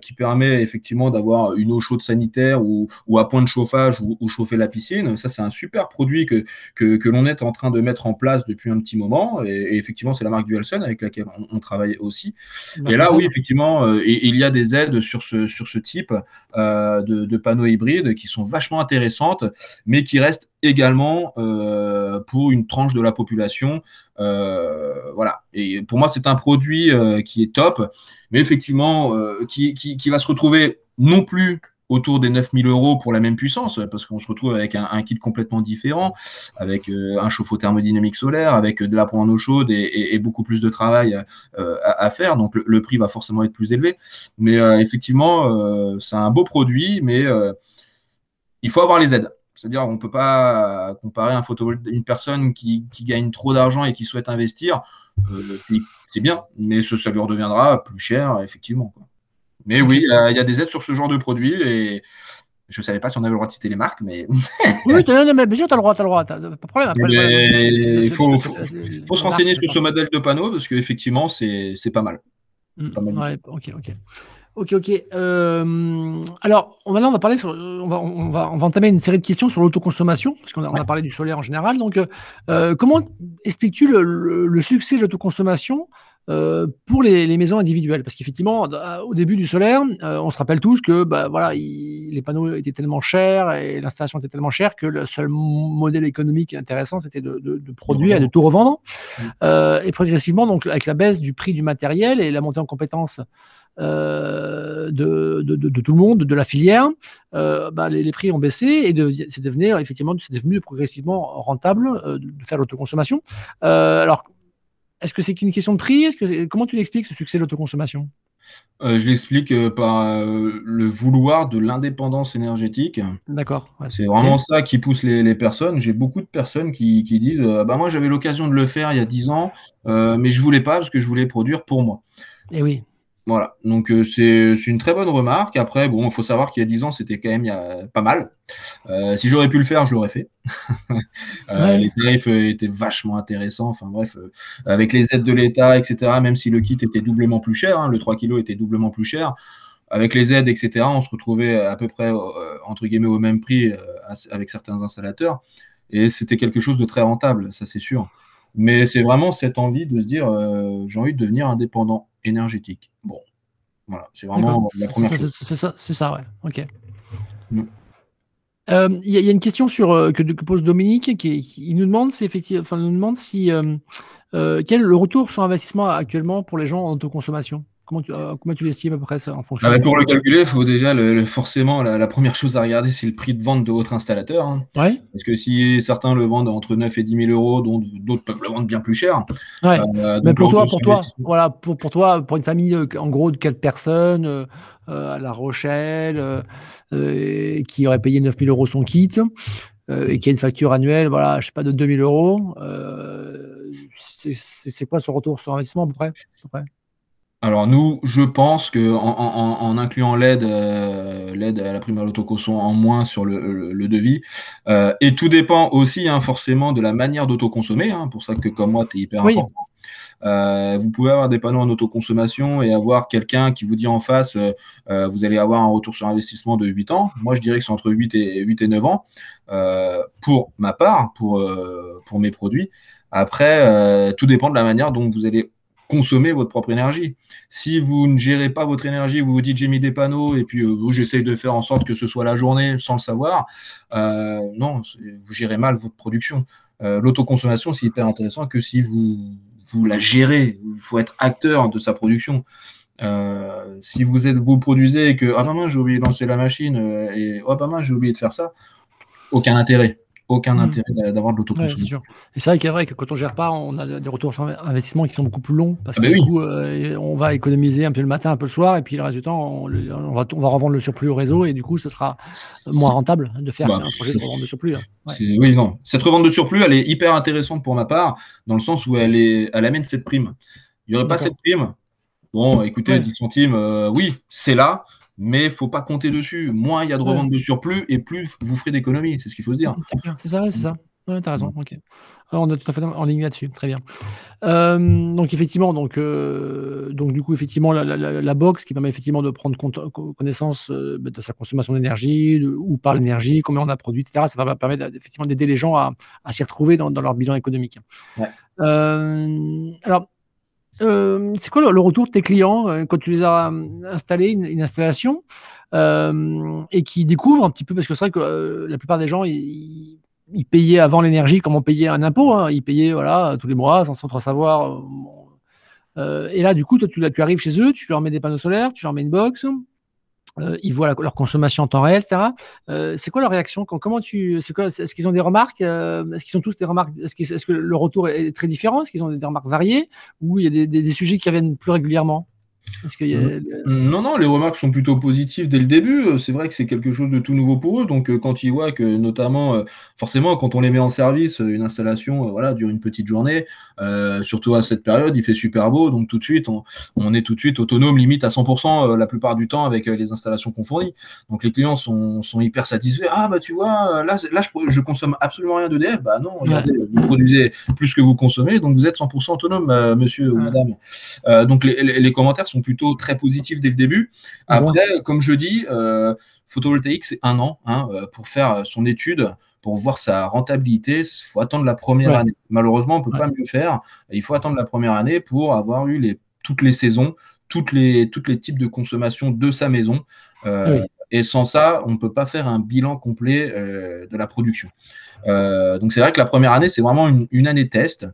qui permet effectivement d'avoir une eau chaude sanitaire ou, à point de chauffage ou, chauffer la piscine. Ça c'est un super produit que, que, l'on est en train de mettre en place depuis un petit moment et, effectivement c'est la marque Dualson avec laquelle on, travaille aussi. et là oui effectivement il y a des aides sur ce, sur ce type de, de panneaux hybrides qui sont vachement intéressantes, mais qui restent également euh, pour une tranche de la population. Euh, voilà. Et pour moi, c'est un produit euh, qui est top, mais effectivement, qui, qui, va se retrouver non plus autour des 9000 euros pour la même puissance, parce qu'on se retrouve avec un, kit complètement différent, avec un chauffe-eau thermodynamique solaire, avec de la pointe eau chaude et, beaucoup plus de travail à, faire. Donc le, prix va forcément être plus élevé. Mais effectivement, c'est un beau produit, mais il faut avoir les aides. C'est-à-dire, on ne peut pas comparer un une personne qui, gagne trop d'argent et qui souhaite investir. Euh, c'est bien, mais ça, lui redeviendra plus cher, effectivement. Mais oui, il y a des aides sur ce genre de produits et je ne savais pas si on avait le droit de citer les marques, mais. oui, mais bien sûr, tu as le droit, tu as le droit, pas de problème. il faut, se renseigner sur ce modèle de panneau parce qu'effectivement, c'est pas mal. Pas mal. Ouais, ok, ok. Ok, ok. Euh, alors, maintenant, on va parler sur, on va, on va, on va entamer une série de questions sur l'autoconsommation, parce qu'on a, on a parlé du solaire en général. Donc, euh, comment expliques-tu le, succès de l'autoconsommation euh, pour les, maisons individuelles? Parce qu'effectivement, au début du solaire, on se rappelle tous que bah, voilà, les panneaux étaient tellement chers et l'installation était tellement chère que le seul modèle économique intéressant, c'était de, de, produire et de tout revendre. et progressivement, donc, avec la baisse du prix du matériel et la montée en compétences euh, de, de, tout le monde, de la filière, euh, bah, les, prix ont baissé et c'est devenu effectivement c'est devenu progressivement rentable euh, de faire l'autoconsommation. alors, est-ce que c'est qu'une question de prix? Est-ce que Comment tu l'expliques ce succès de l'autoconsommation? Je l'explique par le vouloir de l'indépendance énergétique. D'accord. c'est vraiment ça qui pousse les, personnes. J'ai beaucoup de personnes qui, disent bah Moi, j'avais l'occasion de le faire il y a 10 ans, mais je voulais pas parce que je voulais produire pour moi. Et eh oui. Voilà, donc euh, c'est une très bonne remarque. Après, bon, il faut savoir qu'il y a 10 ans, c'était quand même y a, pas mal. Euh, si j'aurais pu le faire, je l'aurais fait. euh, Les tarifs étaient vachement intéressants. Enfin bref, avec les aides de l'État, etc., même si le kit était doublement plus cher, hein, le 3 kg était doublement plus cher, avec les aides, etc., on se retrouvait à peu près, entre guillemets, au même prix avec certains installateurs. Et c'était quelque chose de très rentable, ça c'est sûr. Mais c'est vraiment cette envie de se dire, j'ai envie de devenir indépendant énergétique. Bon, voilà, c'est vraiment la première chose. C'est ça, c'est ça, ouais. Ok. Mm. Euh, il y, a une question sur, euh, que, pose Dominique qui, il nous demande, si effectivement, enfin, nous demande si euh, quel est le retour sur investissement actuellement pour les gens en autoconsommation? Comment tu, euh, comment tu l'estimes à peu près ça en fonction ah bah, Pour le calculer, il faut déjà le, forcément la, première chose à regarder, c'est le prix de vente de votre installateur. Hein. Ouais. Parce que si certains le vendent entre 9 et 10 000 euros, d'autres peuvent le vendre bien plus cher. Ouais. Euh, Mais pour toi, pour toi, voilà, pour, pour, toi, pour une famille en gros de 4 personnes euh, à La Rochelle, qui aurait payé 9 000 euros son kit et qui a une facture annuelle, voilà, je sais pas, de 2 000 euros, c'est quoi son retour sur investissement à peu près, à peu près? Alors nous, je pense que en, incluant l'aide, euh, l'aide à la prime à l'autoconsommation en moins sur le, devis, euh, et tout dépend aussi hein, forcément de la manière d'autoconsommer, hein, pour ça que comme moi, tu es hyper important. Euh, vous pouvez avoir des panneaux en autoconsommation et avoir quelqu'un qui vous dit en face, vous allez avoir un retour sur investissement de 8 ans. Moi, je dirais que c'est entre 8 et, 8 et 9 ans pour ma part, pour, pour mes produits. Après, tout dépend de la manière dont vous allez consommer votre propre énergie. Si vous ne gérez pas votre énergie, vous vous dites j'ai mis des panneaux et puis euh, j'essaye de faire en sorte que ce soit la journée sans le savoir, euh, non, vous gérez mal votre production. Euh, l'autoconsommation, c'est hyper intéressant que si vous, vous la gérez, il faut être acteur de sa production. si vous êtes vous produisez et que ah maman j'ai oublié de lancer la machine et oh maman j'ai oublié de faire ça, aucun intérêt aucun mmh. intérêt d'avoir de l'autoconsommation. et c'est vrai qu'il vrai que quand on gère pas, on a des retours sur investissement qui sont beaucoup plus longs parce ah que bah du coup, euh, on va économiser un peu le matin, un peu le soir, et puis le reste du temps, on, va, on va, revendre le surplus au réseau, et du coup, ce sera moins rentable de faire bah, un projet de revente de surplus. Hein. Oui, non. Cette revente de surplus, elle est hyper intéressante pour ma part, dans le sens où elle, est, elle amène cette prime. Il n'y aurait pas cette prime? Bon, écoutez, 10 centimes, euh, oui, c'est là mais il ne faut pas compter dessus. Moins il y a de revente de surplus et plus vous ferez d'économies. C'est ce qu'il faut se dire. C'est ça, c'est ça. Ouais, tu as raison. Ok. Alors, on est tout à fait en ligne là-dessus. Très bien. Euh, donc, effectivement, donc, euh, donc, du coup, effectivement, la, la, la, box qui permet effectivement de prendre connaissance euh, de sa consommation d'énergie, ou par l'énergie, combien on a produit, etc. Ça va permettre effectivement d'aider les gens à, à s'y retrouver dans, dans, leur bilan économique. Ouais. alors, euh, c'est quoi le, retour de tes clients euh, quand tu les as euh, installés, une, installation, et qui découvrent un petit peu, parce que c'est vrai que la plupart des gens, ils, payaient avant l'énergie comme on payait un impôt, hein. ils payaient voilà, tous les mois sans, trop savoir. et là, du coup, toi, tu, tu arrives chez eux, tu leur mets des panneaux solaires, tu leur mets une box, euh, ils voient leur consommation en temps réel, etc. Euh, c'est quoi leur réaction? Comment tu c'est Est-ce qu'ils ont des remarques euh, Est-ce qu'ils ont tous des remarques Est-ce que, le retour est très différent? Est-ce qu'ils ont des remarques variées? Ou il y a des sujets qui reviennent plus régulièrement? Non, non, les remarques sont plutôt positives dès le début. Euh, c'est vrai que c'est quelque chose de tout nouveau pour eux. Donc, euh, quand ils voient que, notamment, euh, forcément, quand on les met en service, une installation voilà, dure une petite journée, surtout à cette période, il fait super beau. Donc, tout de suite, on, est tout de suite autonome, limite à 100% la plupart du temps avec les installations qu'on fournit. Donc, les clients sont, hyper satisfaits. Ah, bah, tu vois, là, là je, consomme absolument rien d'EDF. Bah, non, regardez, vous produisez plus que vous consommez. Donc, vous êtes 100% autonome, monsieur ou madame. donc, les, les commentaires sont plutôt très positif dès le début. Après, comme je dis, euh, photovoltaïque, c'est un an hein, euh, pour faire son étude, pour voir sa rentabilité. Il faut attendre la première année. Malheureusement, on ne peut pas mieux faire. Il faut attendre la première année pour avoir eu les, toutes les saisons, toutes les, toutes les types de consommation de sa maison. Euh, et sans ça, on ne peut pas faire un bilan complet de la production. donc c'est vrai que la première année, c'est vraiment une, une, année test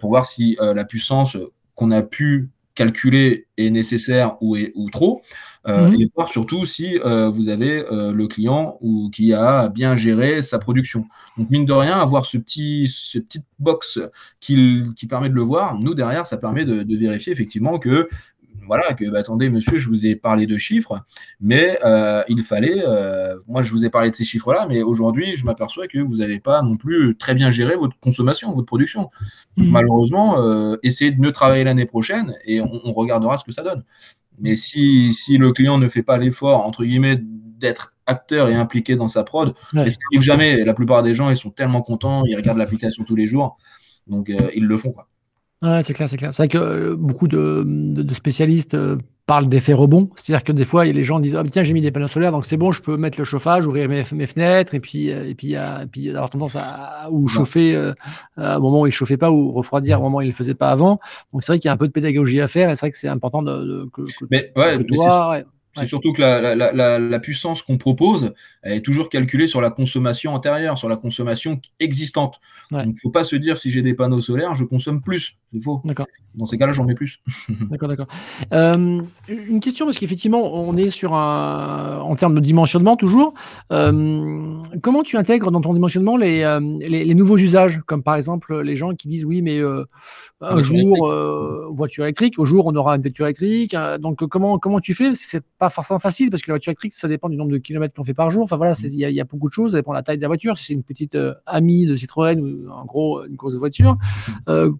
pour voir si la puissance qu'on a pu calculé est nécessaire ou, est, ou trop. Euh, mhm. Et voir surtout si euh, vous avez euh, le client ou qui a bien géré sa production. Donc mine de rien, avoir ce petit, ce petite box qui, qui permet de le voir, nous derrière, ça permet de, vérifier effectivement que voilà, que bah, attendez, monsieur, je vous ai parlé de chiffres, mais euh, il fallait, euh, moi, je vous ai parlé de ces chiffres-là, mais aujourd'hui, je m'aperçois que vous n'avez pas non plus très bien géré votre consommation, votre production. Mmh. Malheureusement, essayez de mieux travailler l'année prochaine et on, regardera ce que ça donne. Mais si, si le client ne fait pas l'effort, entre guillemets, d'être acteur et impliqué dans sa prod, ouais. ça n'arrive jamais. La plupart des gens, ils sont tellement contents, ils regardent l'application tous les jours, donc ils le font. Quoi. Ouais, c'est clair, c'est clair. C'est vrai que euh, beaucoup de, de, spécialistes euh, parlent d'effet rebond. C'est-à-dire que des fois, les gens disent ah, tiens, j'ai mis des panneaux solaires, donc c'est bon, je peux mettre le chauffage, ouvrir mes, mes fenêtres, et puis, euh, et puis, et puis avoir tendance à, ou chauffer à un moment où il ne chauffait pas, ou refroidir à un moment où il ne le faisait pas avant. Donc c'est vrai qu'il y a un peu de pédagogie à faire, et c'est vrai que c'est important de, que, mais, ouais, toi, c'est surtout que la, la, la, puissance qu'on propose elle est toujours calculée sur la consommation antérieure, sur la consommation existante. Donc, il ne faut pas se dire si j'ai des panneaux solaires, je consomme plus. Faux. Dans ces cas-là, j'en mets plus. d'accord, d'accord. Euh, une question, parce qu'effectivement, on est sur un. En termes de dimensionnement, toujours. Euh, comment tu intègres dans ton dimensionnement les, euh, les, les, nouveaux usages Comme par exemple, les gens qui disent oui, mais un jour, voiture électrique, au jour, on aura une voiture électrique. donc, comment, comment tu fais? C'est pas forcément facile parce que la voiture électrique, ça dépend du nombre de kilomètres qu'on fait par jour. Enfin voilà, il y, a beaucoup de choses. Ça dépend de la taille de la voiture. Si c'est une petite amie de Citroën ou en gros une grosse voiture,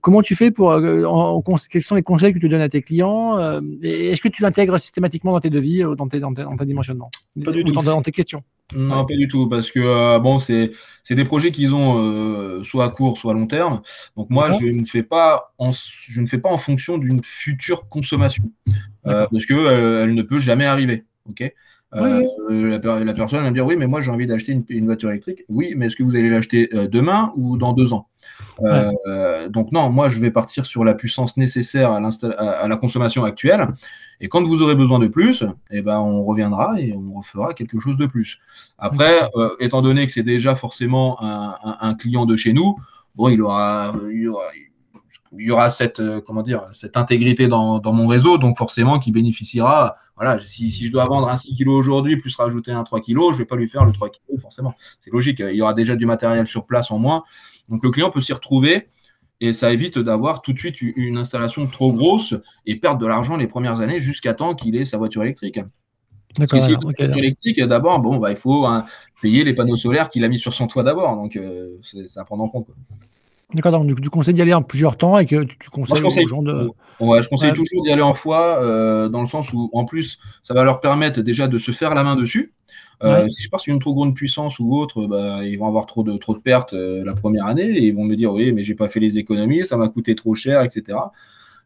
comment tu fais pour euh, quels sont les conseils que tu donnes à tes clients Est-ce que tu l'intègres systématiquement dans tes devis, dans, tes, dans, tes, dimensionnement Pas du tout. Dans, tes questions non, pas du tout, parce que bon, c'est des projets qu'ils ont soit à court, soit à long terme. Donc moi, je ne fais pas en, je ne fais pas en fonction d'une future consommation, parce que elle ne peut jamais arriver. Ok? Euh, la, personne va me dire oui, mais moi j'ai envie d'acheter une, voiture électrique. Oui, mais est-ce que vous allez l'acheter euh, demain ou dans deux ans? Euh, Donc non, moi je vais partir sur la puissance nécessaire à, à, la consommation actuelle. Et quand vous aurez besoin de plus, eh ben, on reviendra et on refera quelque chose de plus. Après, étant donné que c'est déjà forcément un, client de chez nous, bon, il aura, il aura il y aura cette, comment dire, cette intégrité dans, dans, mon réseau, donc forcément qui bénéficiera. Voilà, si, si je dois vendre un 6 kg aujourd'hui, plus rajouter un 3 kg, je ne vais pas lui faire le 3 kg, forcément. C'est logique, il y aura déjà du matériel sur place en moins. Donc le client peut s'y retrouver et ça évite d'avoir tout de suite une installation trop grosse et perdre de l'argent les premières années jusqu'à temps qu'il ait sa voiture électrique. Parce que si voiture électrique, d'abord, bon, bah, il faut hein, payer les panneaux solaires qu'il a mis sur son toit d'abord. Donc, euh, c'est à prendre en compte. Quoi. D'accord, donc tu conseilles d'y aller en plusieurs temps et que tu, conseilles aux gens de. Ouais, je conseille toujours d'y aller en fois, euh, dans le sens où, en plus, ça va leur permettre déjà de se faire la main dessus. Euh, si je pars sur une trop grande puissance ou autre, bah, ils vont avoir trop de, trop de pertes euh, la première année et ils vont me dire oui, mais j'ai pas fait les économies, ça m'a coûté trop cher, etc.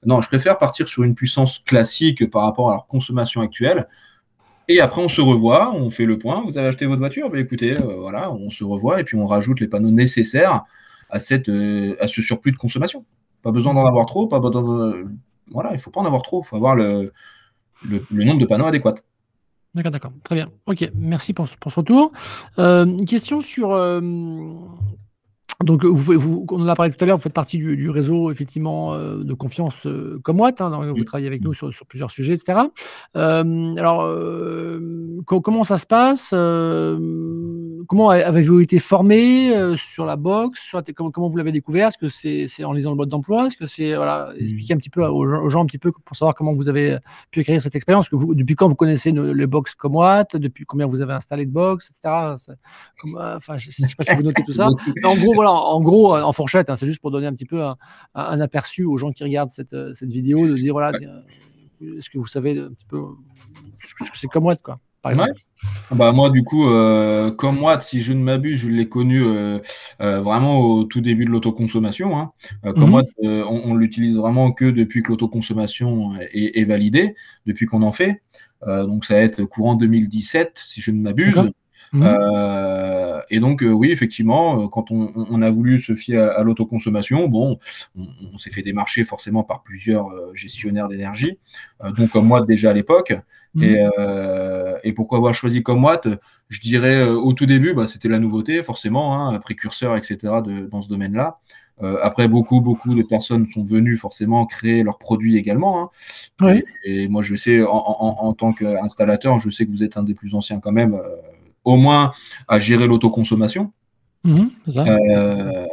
Non, je préfère partir sur une puissance classique par rapport à leur consommation actuelle. Et après, on se revoit, on fait le point. Vous avez acheté votre voiture? Bah, Écoutez, voilà, on se revoit et puis on rajoute les panneaux nécessaires à, cette, euh, à ce surplus de consommation. Pas besoin d'en avoir trop, pas voilà, il ne faut pas en avoir trop, il faut avoir le, le, nombre de panneaux adéquats. D'accord, d'accord. Très bien. Ok, merci pour, pour ce retour. Euh, une question sur euh, donc, vous, on en a parlé tout à l'heure, vous faites partie du, réseau effectivement euh, de confiance comme Watt. Hein, vous travaillez avec nous sur, plusieurs sujets, etc. Alors, comment ça se passe Comment avez-vous été formé sur la box comment, vous l'avez découvert? Est-ce que c'est en lisant le mode d'emploi? Est-ce que c'est voilà, mmh. expliquer un petit peu aux, gens un petit peu pour savoir comment vous avez pu acquérir cette expérience que vous, Depuis quand vous connaissez les box comme Watt? Depuis combien vous avez installé de box, etc. enfin, je ne sais pas si vous notez tout ça. en gros, voilà en gros, en fourchette, hein, c'est juste pour donner un petit peu un, aperçu aux gens qui regardent cette, euh, vidéo, de dire voilà, est-ce que vous savez un petit peu ce que c'est comme Watt, quoi, par exemple? Bah, moi, du coup, euh, comme moi, si je ne m'abuse, je l'ai connu euh, vraiment au tout début de l'autoconsommation. Hein. comme moi, mhm. on, l'utilise vraiment que depuis que l'autoconsommation est, est, validée, depuis qu'on en fait. donc, ça va être courant 2017, si je ne m'abuse. Euh, et donc, euh, oui, effectivement, euh, quand on, a voulu se fier à, l'autoconsommation, bon, on, s'est fait démarcher forcément par plusieurs gestionnaires d'énergie, donc comme moi déjà à l'époque. Mmh. Et, pourquoi avoir choisi comme Watt Je dirais au tout début, bah, c'était la nouveauté, forcément, hein, précurseur, etc., de, dans ce domaine-là. après, beaucoup, beaucoup de personnes sont venues forcément créer leurs produits également. Hein. Et, moi, je sais, en, en tant qu'installateur, je sais que vous êtes un des plus anciens quand même au moins à gérer l'autoconsommation. Mhm, euh,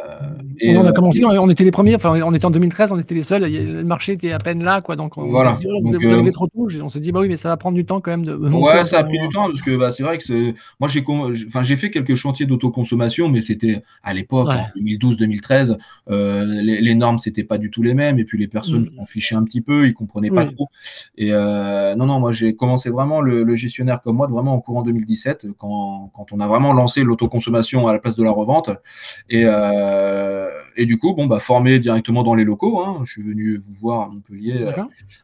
on a commencé, on était les premiers, enfin, on était en 2013, on était les seuls, le marché était à peine là, quoi. Donc, on, voilà. Oh, vous, avez trop tôt. On s'est dit, bah oui, mais ça va prendre du temps quand même. De ouais, ça a pris du temps parce que bah, c'est vrai que moi, j'ai enfin, fait quelques chantiers d'autoconsommation, mais c'était à l'époque, en 2012-2013, les, les, normes, c'était pas du tout les mêmes, et puis les personnes mmh. s'en fichaient un petit peu, ils comprenaient pas trop. Et non, non, moi, j'ai commencé vraiment le, gestionnaire comme moi, vraiment en courant 2017, quand, quand on a vraiment lancé l'autoconsommation à la place de la revente. Et, euh, et du coup, bon, bah, formé directement dans les locaux. Hein. Je suis venu vous voir à Montpellier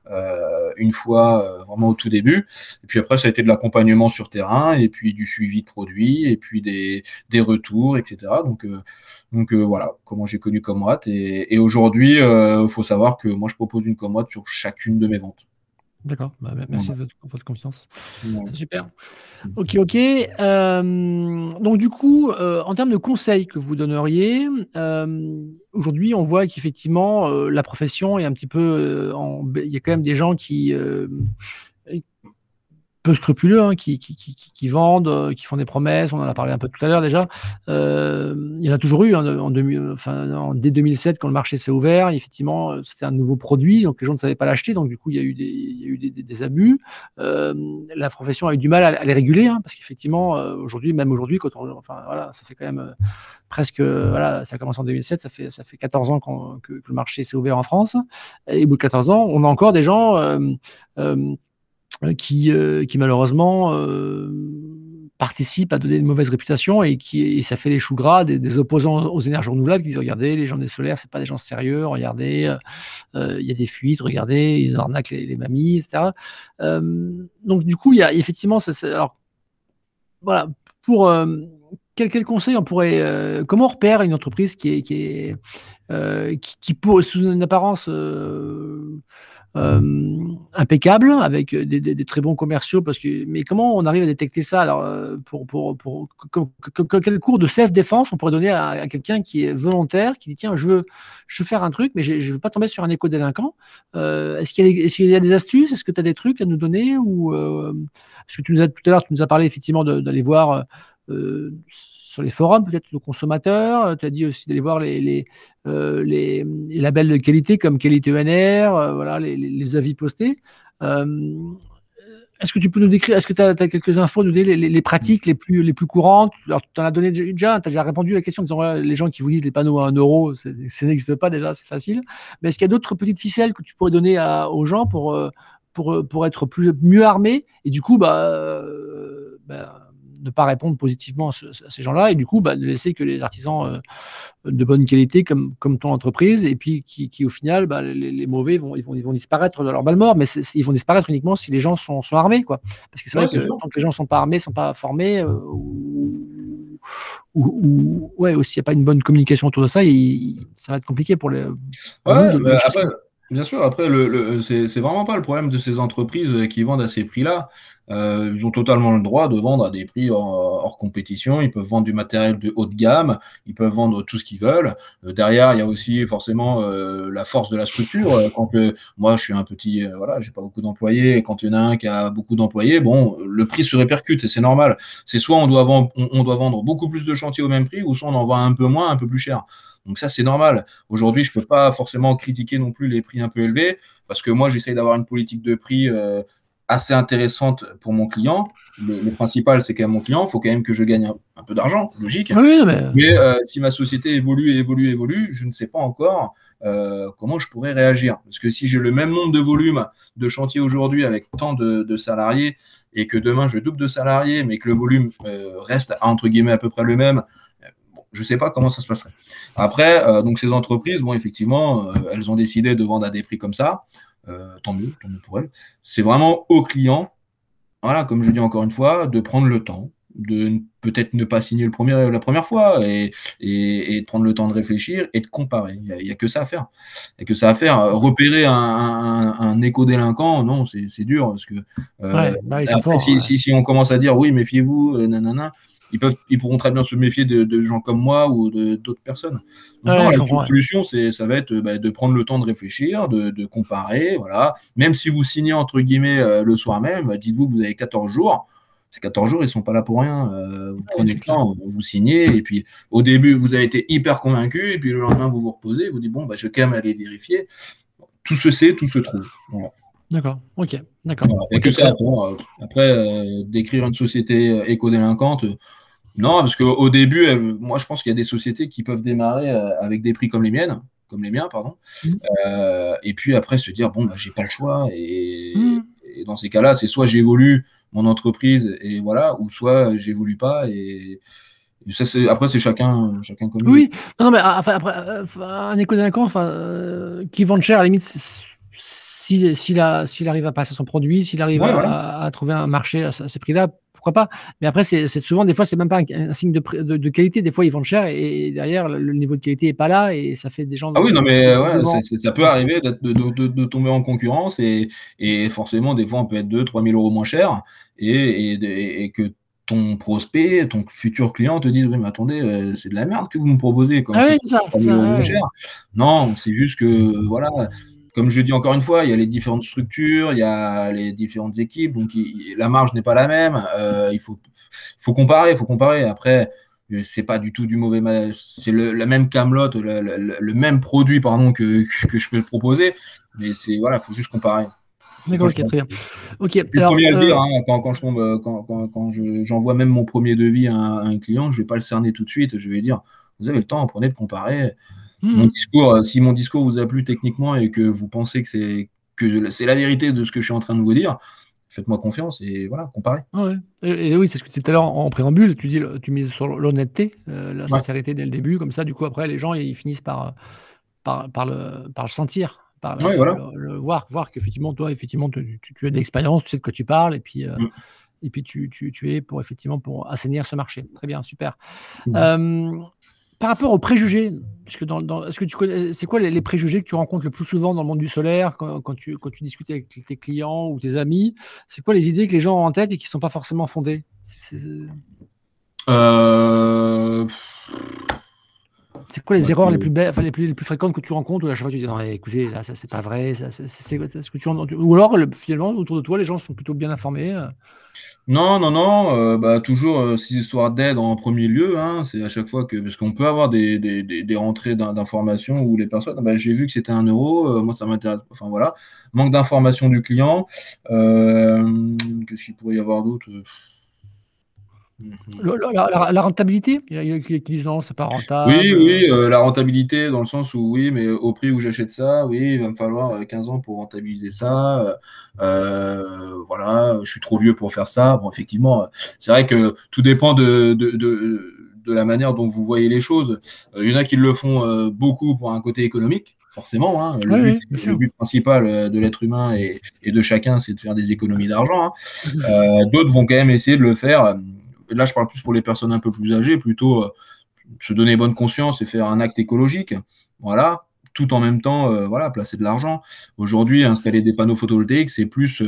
euh, une fois, euh, vraiment au tout début. Et puis après, ça a été de l'accompagnement sur terrain, et puis du suivi de produits, et puis des, des retours, etc. Donc, donc voilà, comment j'ai connu Comrade. Et, et aujourd'hui, il faut savoir que moi, je propose une Comrade sur chacune de mes ventes. D'accord, bah, merci de votre, confiance. C'est super. Mmh. Ok, ok. donc du coup, en termes de conseils que vous donneriez, aujourd'hui, on voit qu'effectivement, la profession est un petit peu, il y a quand même des gens qui scrupuleux, hein, qui, vendent, euh, qui font des promesses. On en a parlé un peu tout à l'heure déjà. Euh, il y en a toujours eu hein, en, enfin, dès 2007 quand le marché s'est ouvert. Effectivement, euh, c'était un nouveau produit, donc les gens ne savaient pas l'acheter. Donc du coup, il y a eu des, abus. La profession a eu du mal à, les réguler, hein, parce qu'effectivement, aujourd'hui, même aujourd'hui, quand on, enfin voilà, ça fait quand même presque, voilà, ça a commencé en 2007, ça fait ça fait 14 ans que, le marché s'est ouvert en France. Et au bout de 14 ans, on a encore des gens qui, euh, qui malheureusement euh, participe à donner une mauvaise réputation et qui ça fait les choux gras des, opposants aux énergies renouvelables qui disent regardez les gens des solaires c'est pas des gens sérieux regardez il y a des fuites regardez ils arnaquent les, mamies etc donc du coup il y a effectivement alors voilà pour quel, quel, conseil on pourrait comment on repère une entreprise qui est qui est qui, qui, sous une apparence euh, impeccable, avec des, très bons commerciaux. Parce que, mais comment on arrive à détecter ça Alors, euh, pour, pour, pour, quel cours de self-défense on pourrait donner à, quelqu'un qui est volontaire, qui dit tiens, je veux, je veux faire un truc, mais je ne veux pas tomber sur un éco-délinquant euh, Est-ce qu'il y, a des astuces? Est-ce que tu as des trucs à nous donner? Ou, Parce que tu nous as, tout à l'heure, tu nous as parlé effectivement d'aller voir les forums, peut-être le consommateur. Tu as dit aussi d'aller voir les, les, euh, les, labels de qualité comme Qualité ENR, euh, voilà, les, avis postés. Euh, est-ce que tu peux nous décrire, est-ce que tu as, quelques infos, nous donner les, pratiques les plus, les plus courantes? Alors, tu en as donné déjà, tu as déjà répondu à la question en disant les gens qui vous disent les panneaux à 1 euro, ça n'existe pas déjà, c'est facile. Mais est-ce qu'il y a d'autres petites ficelles que tu pourrais donner aux gens pour, pour, pour être plus, mieux armés? Et du coup, bah, bah ne pas répondre positivement à, ces gens-là et du coup bah, ne laisser que les artisans euh, de bonne qualité comme, comme ton entreprise et puis qui, qui au final bah, les, mauvais vont ils, vont ils vont disparaître de leur balle mort. Mais ils vont disparaître uniquement si les gens sont, sont armés quoi. Parce que c'est vrai que tant que les gens sont pas armés sont pas formés euh, ou, ou, ouais aussi il n'y a pas une bonne communication autour de ça et, ça va être compliqué pour les ouais, Bien sûr, après, le, c'est vraiment pas le problème de ces entreprises qui vendent à ces prix-là. Euh, ils ont totalement le droit de vendre à des prix hors, compétition. Ils peuvent vendre du matériel de haut de gamme, ils peuvent vendre tout ce qu'ils veulent. Euh, derrière, il y a aussi forcément euh, la force de la structure. Quand moi, je suis un petit, voilà, j'ai pas beaucoup d'employés, quand il y en a un qui a beaucoup d'employés, bon, le prix se répercute et c'est normal. C'est soit on doit, vendre, on doit vendre beaucoup plus de chantiers au même prix, ou soit on en vend un peu moins, un peu plus cher. Donc ça, c'est normal. Aujourd'hui, je ne peux pas forcément critiquer non plus les prix un peu élevés, parce que moi, j'essaye d'avoir une politique de prix euh, assez intéressante pour mon client. Le, principal, c'est quand même mon client. Il faut quand même que je gagne un, peu d'argent, logique. mais, euh, si ma société évolue, évolue, évolue, je ne sais pas encore euh, comment je pourrais réagir. Parce que si j'ai le même nombre de volumes de chantier aujourd'hui avec tant de, salariés et que demain je double de salariés, mais que le volume reste entre guillemets à peu près le même, je ne sais pas comment ça se passerait. Après, euh, donc ces entreprises, bon, effectivement, euh, elles ont décidé de vendre à des prix comme ça. Euh, tant mieux, tant mieux pour elles. C'est vraiment au client, voilà, comme je dis encore une fois, de prendre le temps, de peut-être ne pas signer le premier, la première fois et, et, de prendre le temps de réfléchir et de comparer. Il n'y a, que ça à faire. Il y a que ça à faire. Repérer un, un, éco-délinquant, non, c'est dur. Parce que, bah, si, si, on commence à dire oui, méfiez-vous, nanana, ils, peuvent, ils pourront très bien se méfier de, gens comme moi ou d'autres personnes. la solution, ça va être bah, de prendre le temps de réfléchir, de, comparer. Voilà. Même si vous signez entre guillemets euh, le soir même, dites-vous que vous avez 14 jours. Ces 14 jours, ils sont pas là pour rien. vous prenez le temps, vous signez, et puis au début, vous avez été hyper convaincu, et puis le lendemain, vous vous reposez, vous dites, bon, bah, je vais quand même aller vérifier. Tout se sait, tout se trouve. D'accord, ok, d'accord. Et que ça, après, décrire une société éco-délinquante, non, parce qu'au début, moi, je pense qu'il y a des sociétés qui peuvent démarrer avec des prix comme les miennes, comme les miens, pardon. Mmh. Euh, et puis après se dire bon, bah, j'ai pas le choix. Mmh. Et, dans ces cas-là, c'est soit j'évolue mon entreprise et voilà, ou soit j'évolue pas et ça, après, c'est chacun, chacun comme Oui, non, mais après, euh, un éco-délinquant enfin, euh, qui vend cher, à la limite, s'il s'il arrive à passer son produit, s'il arrive à, trouver un marché à, ces prix-là, pourquoi pas. Mais après, c'est souvent, des fois, c'est même pas un, signe de, de, qualité. Des fois, ils vendent cher et, derrière, le niveau de qualité est pas là et ça fait des gens. Ah oui, non, mais ouais, ça peut arriver de, de, tomber en concurrence et, et, forcément, des fois, on peut être 2 3 000 euros moins cher et, et, que ton prospect, ton futur client te dise oui mais attendez euh, c'est de la merde que vous me proposez ah oui, ça, ça, non c'est juste que voilà comme je dis encore une fois, il y a les différentes structures, il y a les différentes équipes, donc la marge n'est pas la même. Euh, il faut, faut comparer, il faut comparer. Après, c'est pas du tout du mauvais, c'est le, la même camelote, le, même produit pardon que, que, je peux proposer, mais c'est voilà, faut juste comparer. D'accord, ok, très bien. Ok. le premier à le dire, euh, hein, quand, quand, je tombe, quand, quand, j'envoie même mon premier devis à un, à un, client, je vais pas le cerner tout de suite. Je vais dire, vous avez le temps, prenez de comparer. Mon hmm. discours, euh, si mon discours vous a plu techniquement et que vous pensez que c'est que c'est la vérité de ce que je suis en train de vous dire, faites-moi confiance et voilà, comparez. Ah et, oui, c'est ce que tu disais tout à l'heure en, préambule, tu dis, tu mises sur l'honnêteté, euh, la sincérité dès le début, comme ça, du coup, après, les gens, ils finissent par, par, par, le, par le sentir, par le, voir, voir qu'effectivement, toi, effectivement, tu, tu, as de l'expérience, tu sais de quoi tu parles, et puis, euh, mm. et puis tu, tu, tu, es pour, effectivement, pour assainir ce marché. Très bien, super. Mm par rapport aux préjugés, dans, est-ce que tu connais, c'est quoi les, préjugés que tu rencontres le plus souvent dans le monde du solaire quand, tu, quand tu discutes avec tes clients ou tes amis? C'est quoi les idées que les gens ont en tête et qui ne sont pas forcément fondées? Euh, C'est quoi les erreurs les plus, belles, les, plus, les plus fréquentes que tu rencontres où à chaque fois tu dis non, écoutez, là, ça c'est pas vrai, ça, c'est, ce que tu Ou alors, finalement, autour de toi, les gens sont plutôt bien informés euh? Non, non, non, euh, bah, toujours euh, ces histoires d'aide en premier lieu. Hein, c'est à chaque fois que. Parce qu'on peut avoir des, des, des, rentrées d'informations où les personnes. Bah, j'ai vu que c'était un euro, euh, moi ça m'intéresse. Enfin voilà. Manque d'information du client. Qu'est-ce qu'il pourrait y avoir d'autre Mhm. La, rentabilité Il y a qui disent non, c'est pas rentable. Oui, oui, euh, la rentabilité dans le sens où oui, mais au prix où j'achète ça, oui, il va me falloir 15 euh, ans pour rentabiliser ça. Euh, voilà, je suis trop vieux pour faire ça. Bon, effectivement, c'est vrai que tout dépend de, de, de, la manière dont vous voyez les choses. Il y en a qui le font beaucoup pour un côté économique forcément. Hein. Le, but, principal de l'être humain et, et, de chacun, c'est de faire des économies d'argent. Hein. D'autres vont quand même essayer de le faire là je parle plus pour les personnes un peu plus âgées, plutôt euh, se donner bonne conscience et faire un acte écologique. Voilà, tout en même temps, euh, voilà, placer de l'argent. Aujourd'hui, installer des panneaux photovoltaïques, c'est plus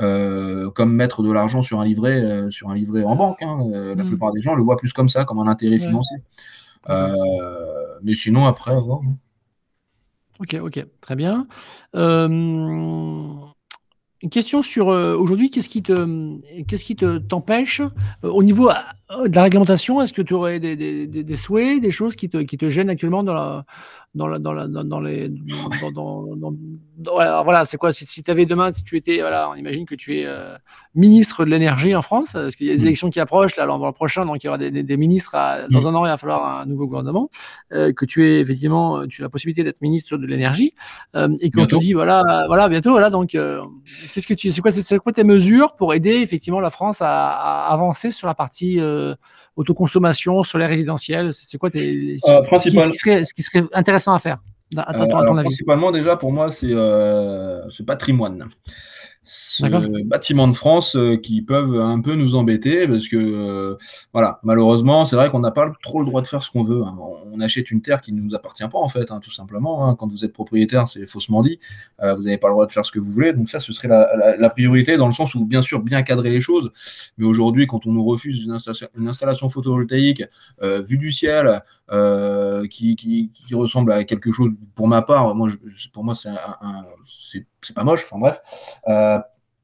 euh, comme mettre de l'argent sur un livret, sur un livret en banque. Hein. La mm. plupart des gens le voient plus comme ça, comme un intérêt financier. mais sinon, après, Ok, ok, très bien. Une question sur aujourd'hui, qu'est-ce qui te, te t'empêche au niveau de la réglementation Est-ce que tu aurais des, des, des, souhaits, des choses qui te, qui te gênent actuellement dans la, dans, la, dans, la, dans, les. Dans, voilà, c'est quoi Si, si tu avais demain, si tu étais. Voilà, on imagine que tu es euh, ministre de l'énergie en France, parce qu'il y a des mmh. élections qui approchent, là, l'an prochain, donc il y aura des, des, ministres. dans mmh. un an, il va falloir un nouveau gouvernement. Euh, que tu es effectivement. Tu as la possibilité d'être ministre de l'énergie. Euh, et qu'on te dit, voilà, voilà, bientôt, voilà, donc. qu'est-ce que tu. C'est quoi, c'est, quoi tes mesures pour aider effectivement la France à, à avancer sur la partie autoconsommation sur les résidentiels C'est quoi tes, ce, qui, serait, ce, qui serait, intéressant à faire? À, ton, avis. Principalement, déjà, pour moi, c'est euh, ce patrimoine ce bâtiment de France euh, qui peuvent un peu nous embêter parce que euh, voilà malheureusement c'est vrai qu'on n'a pas trop le droit de faire ce qu'on veut hein. on achète une terre qui ne nous appartient pas en fait hein, tout simplement hein. quand vous êtes propriétaire c'est faussement dit euh, vous n'avez pas le droit de faire ce que vous voulez donc ça ce serait la, priorité dans le sens où bien sûr bien cadrer les choses mais aujourd'hui quand on nous refuse une installation, une installation photovoltaïque vue du ciel qui, qui, qui, ressemble à quelque chose pour ma part moi pour moi c'est un, c'est pas moche enfin bref.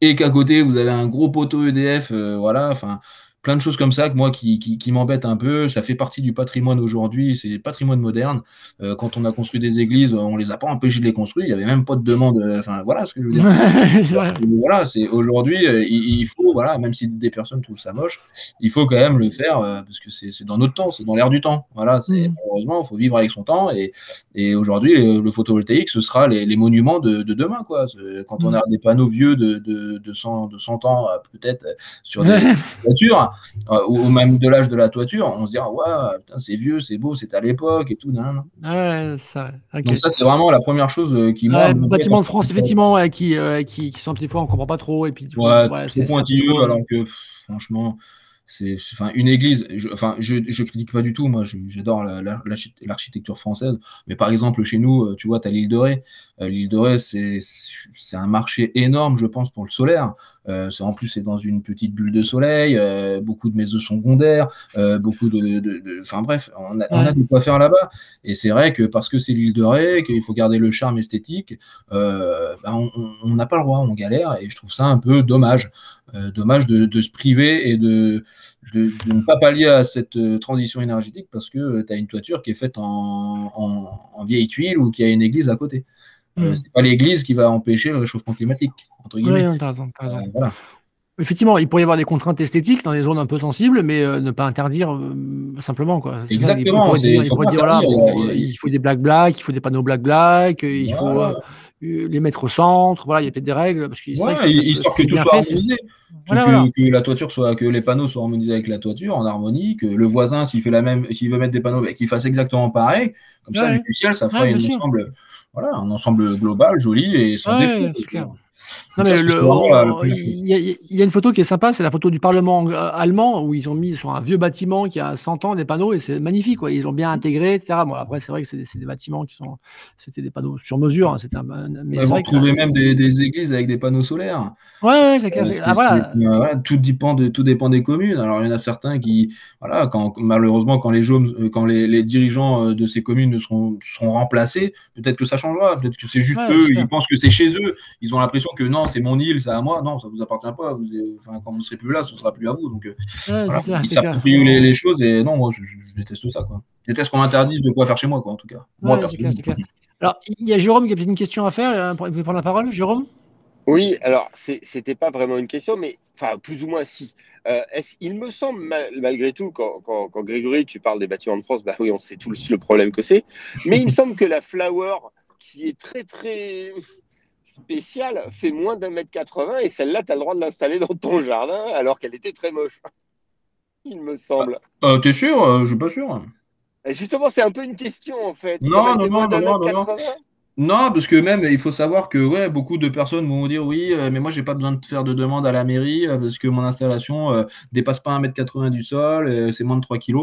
Et qu'à côté vous avez un gros poteau EDF, voilà, enfin plein de choses comme ça que moi qui, qui, m'embêtent un peu. Ça fait partie du patrimoine aujourd'hui, c'est le patrimoine moderne. Euh, quand on a construit des églises, on les a pas empêchés de les construire. Il n'y avait même pas de demande. Euh, enfin, voilà ce que je veux dire. voilà, c'est aujourd'hui, euh, il, faut, voilà, même si des personnes trouvent ça moche, il faut quand même le faire parce que c'est dans notre temps, c'est dans l'air du temps. Voilà, c'est heureusement, mm. il faut vivre avec son temps. Et, et aujourd'hui, le, photovoltaïque, ce sera les, monuments de, demain, quoi. Quand on mm. a des panneaux vieux de, de, de 100, de 100 ans, peut-être sur des voitures, euh, ou même de l'âge de la toiture, on se dira, ouais, c'est vieux, c'est beau, c'est à l'époque et tout. Ouais, ça, Donc ça, c'est vraiment la première chose euh, qui moi. bâtiment de France, effectivement, qui, euh, qui, qui, sont des fois, on comprend pas trop. Et puis, ouais, c'est pointilleux, alors que franchement, c'est enfin une église je, enfin je, je critique pas du tout moi j'adore l'architecture française mais par exemple chez nous euh, tu vois tu as l'île de Ré l'île de Ré c'est un marché énorme je pense pour le solaire. Euh, en plus c'est dans une petite bulle de soleil beaucoup de maisons secondaires beaucoup de enfin bref on a, on a de quoi faire là-bas. Et c'est vrai que parce que c'est l'île de Ré qu'il faut garder le charme esthétique ben, on n'a pas le droit on galère et je trouve ça un peu dommage. Euh, dommage de, se priver et de, de, ne pas pallier à cette euh, transition énergétique parce que euh, tu as une toiture qui est faite en, en, vieille tuile ou qui a une église à côté. Hmm. c'est pas l'église qui va empêcher le réchauffement climatique, entre guillemets. Oui, raison, voilà. Effectivement, il pourrait y avoir des contraintes esthétiques dans des zones un peu sensibles, mais ne pas interdire simplement. Quoi. Exactement. il, pourrait dire, voilà, il faut des black black, il faut des panneaux black black, il faut les mettre au centre. Voilà, il y a peut-être des règles. Parce que ouais, que, tout soit harmonisé. que, la toiture soit, que les panneaux soient harmonisés avec la toiture en harmonie, que le voisin, s'il fait la même, s'il veut mettre des panneaux, bah, qu'il fasse exactement pareil. Comme ça, du ciel, ça fera une ensemble, voilà, un ensemble global, joli et sans défaut. Non, mais il y, a une photo qui est sympa, c'est la photo du Parlement allemand où ils ont mis sur un vieux bâtiment qui a 100 ans des panneaux et c'est magnifique. Quoi. Ils ont bien intégré, etc. Bon, après, c'est vrai que c'est des, bâtiments qui sont. C'était des panneaux sur mesure. Hein, un, mais vous trouvez même des, églises avec des panneaux solaires. Ouais, ouais c'est clair. Euh, ah, voilà. voilà. tout, dépend de, tout dépend des communes. Alors, il y en a certains qui. Voilà, quand, malheureusement, quand les, euh, quand les, les, dirigeants euh, de ces communes seront, seront remplacés, peut-être que ça changera. Peut-être que c'est juste eux, ils pensent que c'est chez eux. Ils ont l'impression que non, c'est mon île, c'est à moi. Non, ça vous appartient pas. Vous, enfin, quand vous serez plus là, ce sera plus à vous. Donc, euh, ouais, ça, les, les, choses. Et non, moi, je, déteste ça. Quoi. Je déteste qu'on m'interdise de quoi faire chez moi, quoi, en tout cas. moi, Alors, il y a Jérôme qui a peut-être une question à faire. Euh, vous pouvez prendre la parole, Jérôme? Oui, alors c'était pas vraiment une question, mais enfin plus ou moins si. Euh, il me semble malgré tout, quand, quand, Grégory, tu parles des bâtiments de France, bah oui, on sait tous le problème que c'est, mais il me semble que la Flower, qui est très très spéciale fait moins d'un mètre 80 et celle-là, tu as le droit de l'installer dans ton jardin alors qu'elle était très moche. Il me semble. Euh, T'es sûr? Euh, Je suis pas sûr. Justement, c'est un peu une question en fait. Non, non, non, non, non, non, parce que même, il faut savoir que beaucoup de personnes vont vous dire oui, euh, mais moi, j'ai pas besoin de faire de demande à la mairie euh, parce que mon installation euh, dépasse pas 1m80 du sol, c'est moins de 3 kg.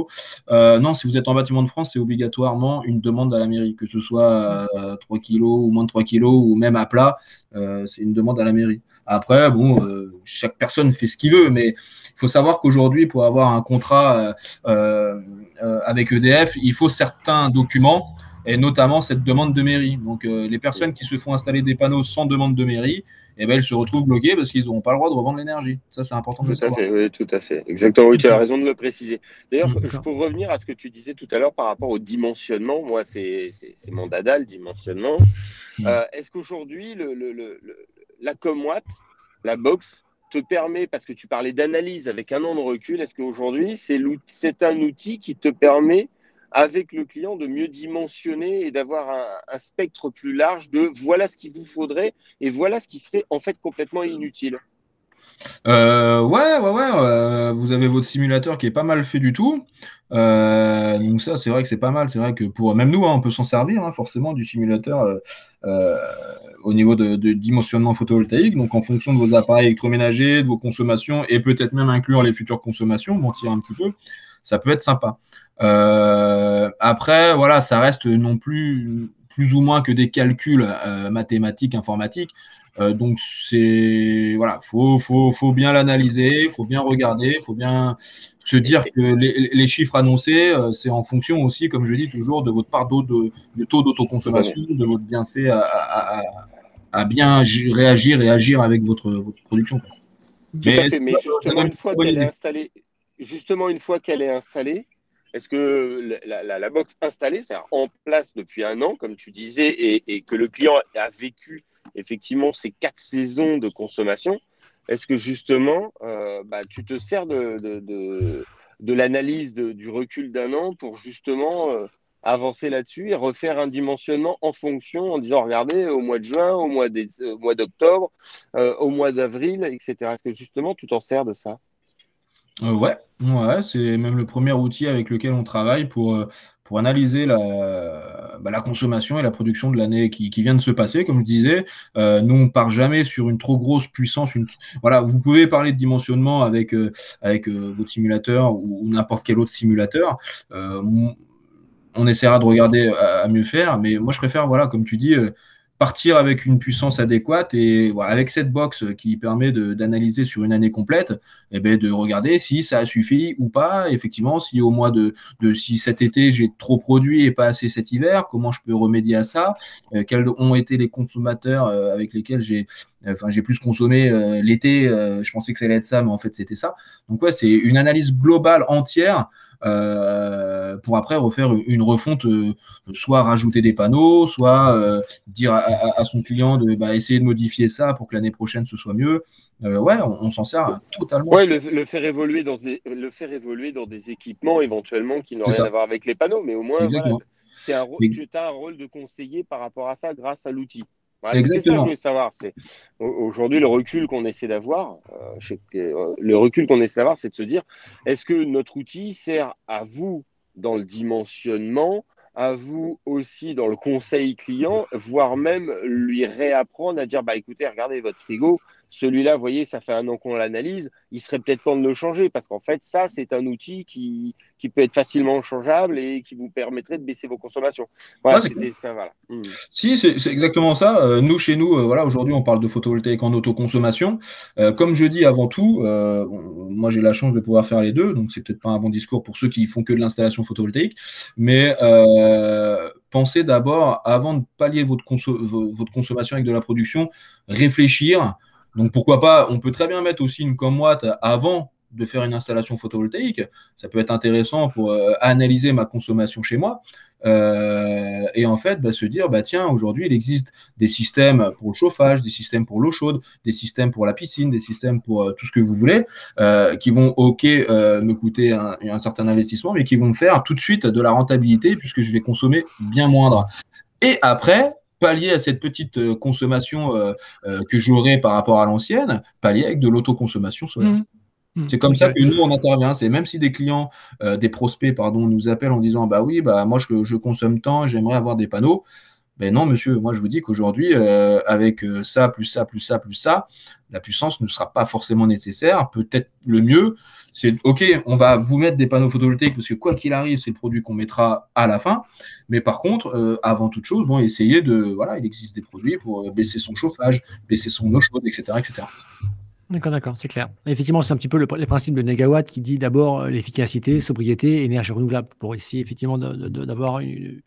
non, si vous êtes en bâtiment de France, c'est obligatoirement une demande à la mairie, que ce soit 3 kg ou moins de 3 kg ou même à plat, c'est une demande à la mairie. Après, bon, chaque personne fait ce qu'il veut, mais il faut savoir qu'aujourd'hui, pour avoir un contrat avec EDF, il faut certains documents et notamment cette demande de mairie. Donc euh, les personnes qui se font installer des panneaux sans demande de mairie, eh ben, elles se retrouvent bloquées parce qu'ils n'auront pas le droit de revendre l'énergie. Ça, c'est important de le savoir. oui, tout à fait. Exactement, oui, tu as raison de le préciser. D'ailleurs, pour revenir à ce que tu disais tout à l'heure par rapport au dimensionnement, moi, c'est mon dada, le dimensionnement. Euh, est-ce qu'aujourd'hui, le, le, la Comwatt, la box, te permet, parce que tu parlais d'analyse avec un an de recul, est-ce qu'aujourd'hui, c'est un outil qui te permet avec le client de mieux dimensionner et d'avoir un, spectre plus large de voilà ce qu'il vous faudrait et voilà ce qui serait en fait complètement inutile. Euh, ouais, ouais, ouais. Euh, vous avez votre simulateur qui est pas mal fait du tout. Euh, donc ça, c'est vrai que c'est pas mal. C'est vrai que pour même nous, hein, on peut s'en servir hein, forcément du simulateur au niveau de, de, dimensionnement photovoltaïque. Donc en fonction de vos appareils électroménagers, de vos consommations et peut-être même inclure les futures consommations, mentir un petit peu ça peut être sympa. Euh, après, voilà, ça reste non plus plus ou moins que des calculs euh, mathématiques, informatiques. Euh, donc c'est voilà, faut, faut, faut bien l'analyser, faut bien regarder, faut bien se dire que les, chiffres annoncés, c'est en fonction aussi, comme je dis toujours, de votre part de, de taux d'autoconsommation, de votre bienfait à, à bien réagir et agir avec votre, votre production. Tout à fait, mais justement, une fois qu'elle est installée, justement, une fois qu'elle est installée, est-ce que la, box installée, c'est-à-dire en place depuis un an, comme tu disais, et, que le client a vécu effectivement ces quatre saisons de consommation, est-ce que justement, euh, bah, tu te sers de, l'analyse du recul d'un an pour justement euh, avancer là-dessus et refaire un dimensionnement en fonction, en disant, regardez, au mois de juin, au mois d'octobre, euh, au mois d'avril, etc. Est-ce que justement, tu t'en sers de ça? Euh, ouais, ouais, c'est même le premier outil avec lequel on travaille pour, euh, analyser la, bah, la consommation et la production de l'année qui, qui, vient de se passer. Comme je disais, euh, nous, on part jamais sur une trop grosse puissance. Voilà, vous pouvez parler de dimensionnement avec, avec votre simulateur ou, n'importe quel autre simulateur. on essaiera de regarder à, mieux faire, mais moi, je préfère, voilà, comme tu dis, partir avec une puissance adéquate et avec cette box qui permet d'analyser sur une année complète, eh ben, de regarder si ça a suffi ou pas. Effectivement, si au mois de, de si cet été j'ai trop produit et pas assez cet hiver, comment je peux remédier à ça? Euh, Quels ont été les consommateurs euh, avec lesquels j'ai enfin j'ai plus consommé euh, l'été? Je pensais que ça allait être ça, mais en fait c'était ça. Donc ouais, c'est une analyse globale entière euh, pour après refaire une refonte, euh, soit rajouter des panneaux, soit euh, dire à, son client de bah, essayer de modifier ça pour que l'année prochaine ce soit mieux. ouais, on, s'en sert totalement. Ouais, le, faire évoluer dans des, le faire évoluer dans des équipements éventuellement qui n'ont rien à voir avec les panneaux, mais au moins, un, tu as un rôle de conseiller par rapport à ça grâce à l'outil. Exactement. ça que je voulais savoir. C'est aujourd'hui le recul qu'on essaie d'avoir. Euh, euh, le recul qu'on essaie d'avoir, c'est de se dire est-ce que notre outil sert à vous dans le dimensionnement à vous aussi dans le conseil client, voire même lui réapprendre à dire bah écoutez, regardez votre frigo, celui-là, vous voyez, ça fait un an qu'on l'analyse, il serait peut-être temps de le changer parce qu'en fait, ça, c'est un outil qui, qui peut être facilement changeable et qui vous permettrait de baisser vos consommations. Voilà, c'était ça, voilà. Hmm. Si, c'est exactement ça. Euh, nous, chez nous, euh, voilà, aujourd'hui, on parle de photovoltaïque en autoconsommation. Euh, comme je dis avant tout, moi, j'ai la chance de pouvoir faire les deux, donc c'est peut-être pas un bon discours pour ceux qui font que de l'installation photovoltaïque, mais pensez d'abord, avant de pallier votre, consommation avec de la production, réfléchir. Donc pourquoi pas, on peut très bien mettre aussi une watt avant de faire une installation photovoltaïque. Ça peut être intéressant pour euh, analyser ma consommation chez moi. Euh, et en fait, bah, se dire, bah, tiens, aujourd'hui, il existe des systèmes pour le chauffage, des systèmes pour l'eau chaude, des systèmes pour la piscine, des systèmes pour euh, tout ce que vous voulez, qui vont, OK, me coûter un, un, certain investissement, mais qui vont me faire tout de suite de la rentabilité puisque je vais consommer bien moindre. Et après, pallier à cette petite consommation que j'aurai par rapport à l'ancienne, pallier avec de l'autoconsommation solaire. Mmh. Hmm. C'est comme ça que nous, on intervient. C'est même si des clients, euh, des prospects, pardon, nous appellent en disant Bah oui, bah moi, je, je consomme tant, j'aimerais avoir des panneaux. Ben non, monsieur, moi, je vous dis qu'aujourd'hui, euh, avec euh, ça, plus ça, plus ça, plus ça, la puissance ne sera pas forcément nécessaire. Peut-être le mieux, c'est OK, on va vous mettre des panneaux photovoltaïques parce que quoi qu'il arrive, c'est le produit qu'on mettra à la fin. Mais par contre, avant toute chose, bon, essayer de. Voilà, il existe des produits pour baisser son chauffage, baisser son eau chaude, etc. etc. D'accord, d'accord, c'est clair. Effectivement, c'est un petit peu le, les principes de Negawatt qui dit d'abord euh, l'efficacité, sobriété, énergie renouvelable, pour essayer effectivement d'avoir une,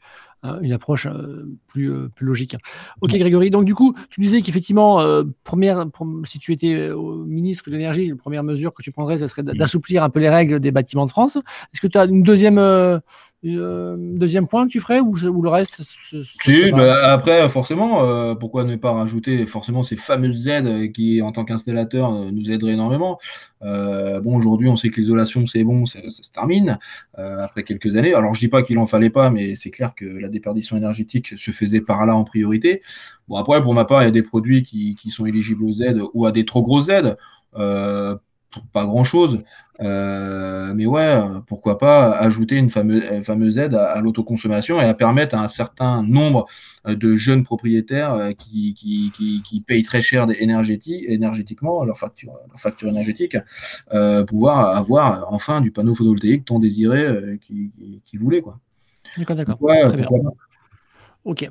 une, approche euh, plus, euh, plus logique. Ok, Grégory, donc du coup, tu disais qu'effectivement, première, si tu étais au ministre de l'énergie, la première mesure que tu prendrais, ce serait d'assouplir un peu les règles des bâtiments de France. Est-ce que tu as une deuxième euh, deuxième point tu ferais ou, le reste Si, bah, après, forcément, euh, pourquoi ne pas rajouter forcément ces fameuses aides qui, en tant qu'installateur, euh, nous aideraient énormément Bon, aujourd'hui, on sait que l'isolation, c'est bon, ça, se termine après quelques années. Alors, je dis pas qu'il en fallait pas, mais c'est clair que la déperdition énergétique se faisait par là en priorité. Bon, après, pour ma part, il y a des produits qui, qui sont éligibles aux aides ou à des trop grosses aides pas grand chose. Euh, mais ouais, pourquoi pas ajouter une fameuse, fameuse aide à, l'autoconsommation et à permettre à un certain nombre de jeunes propriétaires euh, qui, qui, qui, payent très cher énergétiquement leur facture, leur facture énergétique, euh, pouvoir avoir enfin du panneau photovoltaïque tant désiré qu'ils qui voulaient. D'accord, d'accord. Ouais, Ok.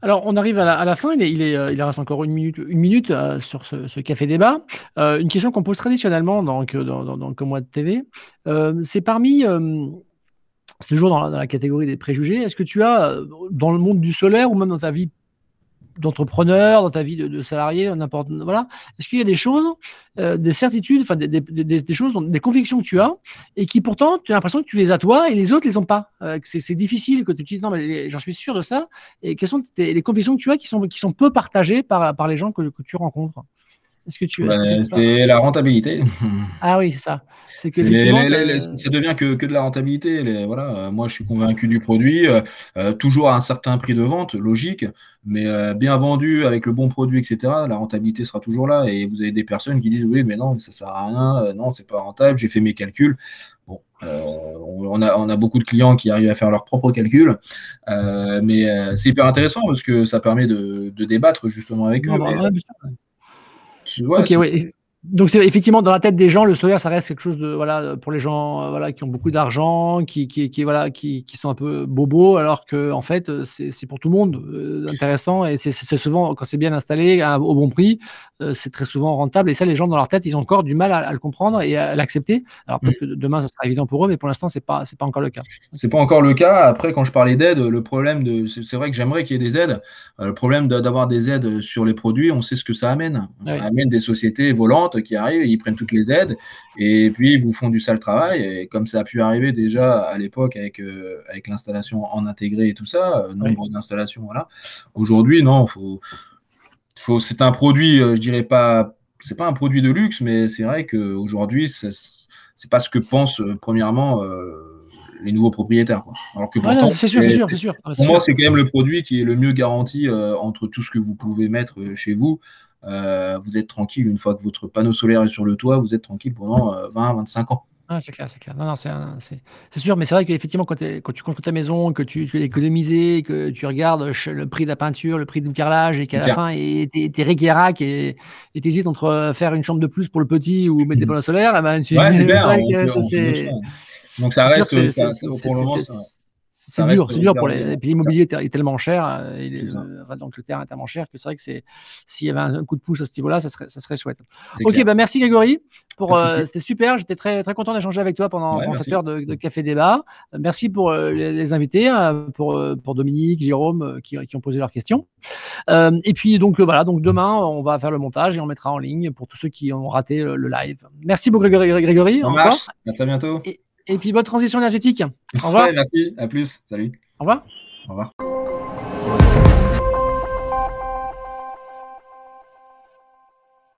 Alors, on arrive à la, fin. Il, est, il, euh, reste encore une minute, une minute euh, sur ce, café débat. Euh, une question qu'on pose traditionnellement dans, dans, dans, dans Comme de TV. c'est parmi. c'est toujours dans la, catégorie des préjugés. Est-ce que tu as, dans le monde du solaire ou même dans ta vie d'entrepreneur, dans ta vie de, salarié, n'importe voilà. Est-ce qu'il y a des choses, euh, des certitudes, enfin des, des, choses, des convictions que tu as et qui pourtant tu as l'impression que tu les as toi et les autres les ont pas. Euh, c'est difficile que tu te dises non mais j'en suis sûr de ça. Et quelles sont les convictions que tu as qui sont qui sont peu partagées par par les gens que, que tu rencontres? Est-ce que tu c'est la rentabilité. Ah oui, c'est ça. C'est que ça devient que, que, de la rentabilité. voilà, euh, moi, je suis convaincu du produit, euh, euh, toujours à un certain prix de vente, logique, mais bien vendu avec le bon produit, etc. La rentabilité sera toujours là. Et vous avez des personnes qui disent oui, mais non, ça sert à rien, non, c'est pas rentable. J'ai fait mes calculs. Bon, on, a, on, a, beaucoup de clients qui arrivent à faire leurs propres calculs, mais c'est hyper intéressant parce que ça permet de, de débattre justement avec eux. Bah, ok, oui. Donc c'est effectivement dans la tête des gens, le solaire, ça reste quelque chose de voilà pour les gens euh, voilà qui ont beaucoup d'argent, qui, qui, qui, voilà qui, qui, sont un peu bobos, alors que en fait euh, c'est pour tout le monde euh, intéressant et c'est souvent quand c'est bien installé au bon prix, c'est très souvent rentable et ça les gens dans leur tête ils ont encore du mal à, le comprendre et à, l'accepter. Alors peut-être mm. que demain ça sera évident pour eux, mais pour l'instant c'est pas c'est pas encore le cas. C'est pas encore le cas. Après quand je parlais d'aide, le problème de c'est vrai que j'aimerais qu'il y ait des aides. le problème d'avoir des aides sur les produits, on sait ce que ça amène. Ça amène des sociétés volantes qui arrivent, ils prennent toutes les aides et puis ils vous font du sale travail. Et comme ça a pu arriver déjà à l'époque avec, euh, avec l'installation en intégré et tout ça, euh, nombre d'installations, voilà. Aujourd'hui, non, faut, faut, c'est un produit, euh, je dirais pas, c'est pas un produit de luxe, mais c'est vrai qu'aujourd'hui, c'est pas ce que pensent premièrement les nouveaux propriétaires. Alors que c'est sûr, c'est sûr, c'est sûr. Pour moi, c'est quand même le produit qui est le mieux garanti entre tout ce que vous pouvez mettre chez vous. Euh, vous êtes tranquille une fois que votre panneau solaire est sur le toit, vous êtes tranquille pendant 20, euh, 25 ans. Ah, c'est clair, c'est clair. Non, non, c'est, sûr, mais c'est vrai qu'effectivement, quand, quand, tu construis ta maison, que tu, tu économisé, que tu regardes le prix de la peinture, le prix du carrelage, et qu'à la fin, tu es réguérac et tu hésites entre faire une chambre de plus pour le petit ou mettre des panneaux solaires, eh ben, tu, ouais, c'est, Donc ça reste, pour le moment, c'est dur, c'est dur pour les. Et puis l'immobilier est tellement cher, euh, donc le terrain est tellement cher que c'est vrai que c'est s'il y avait un coup de pouce à ce niveau-là, ça serait, ça serait chouette. Ok, bah merci Grégory. Pour, euh, c'était super, j'étais très, très content d'échanger avec toi pendant, cette heure de, café débat. Merci pour euh, les, invités, pour, pour Dominique, Jérôme, qui, qui ont posé leurs questions. et puis donc voilà, donc demain on va faire le montage et on mettra en ligne pour tous ceux qui ont raté le, live. Merci beaucoup Grégory. Grégory encore. À très bientôt. Et, puis bonne transition énergétique. Au revoir. merci, à plus. Salut. Au revoir. Au revoir.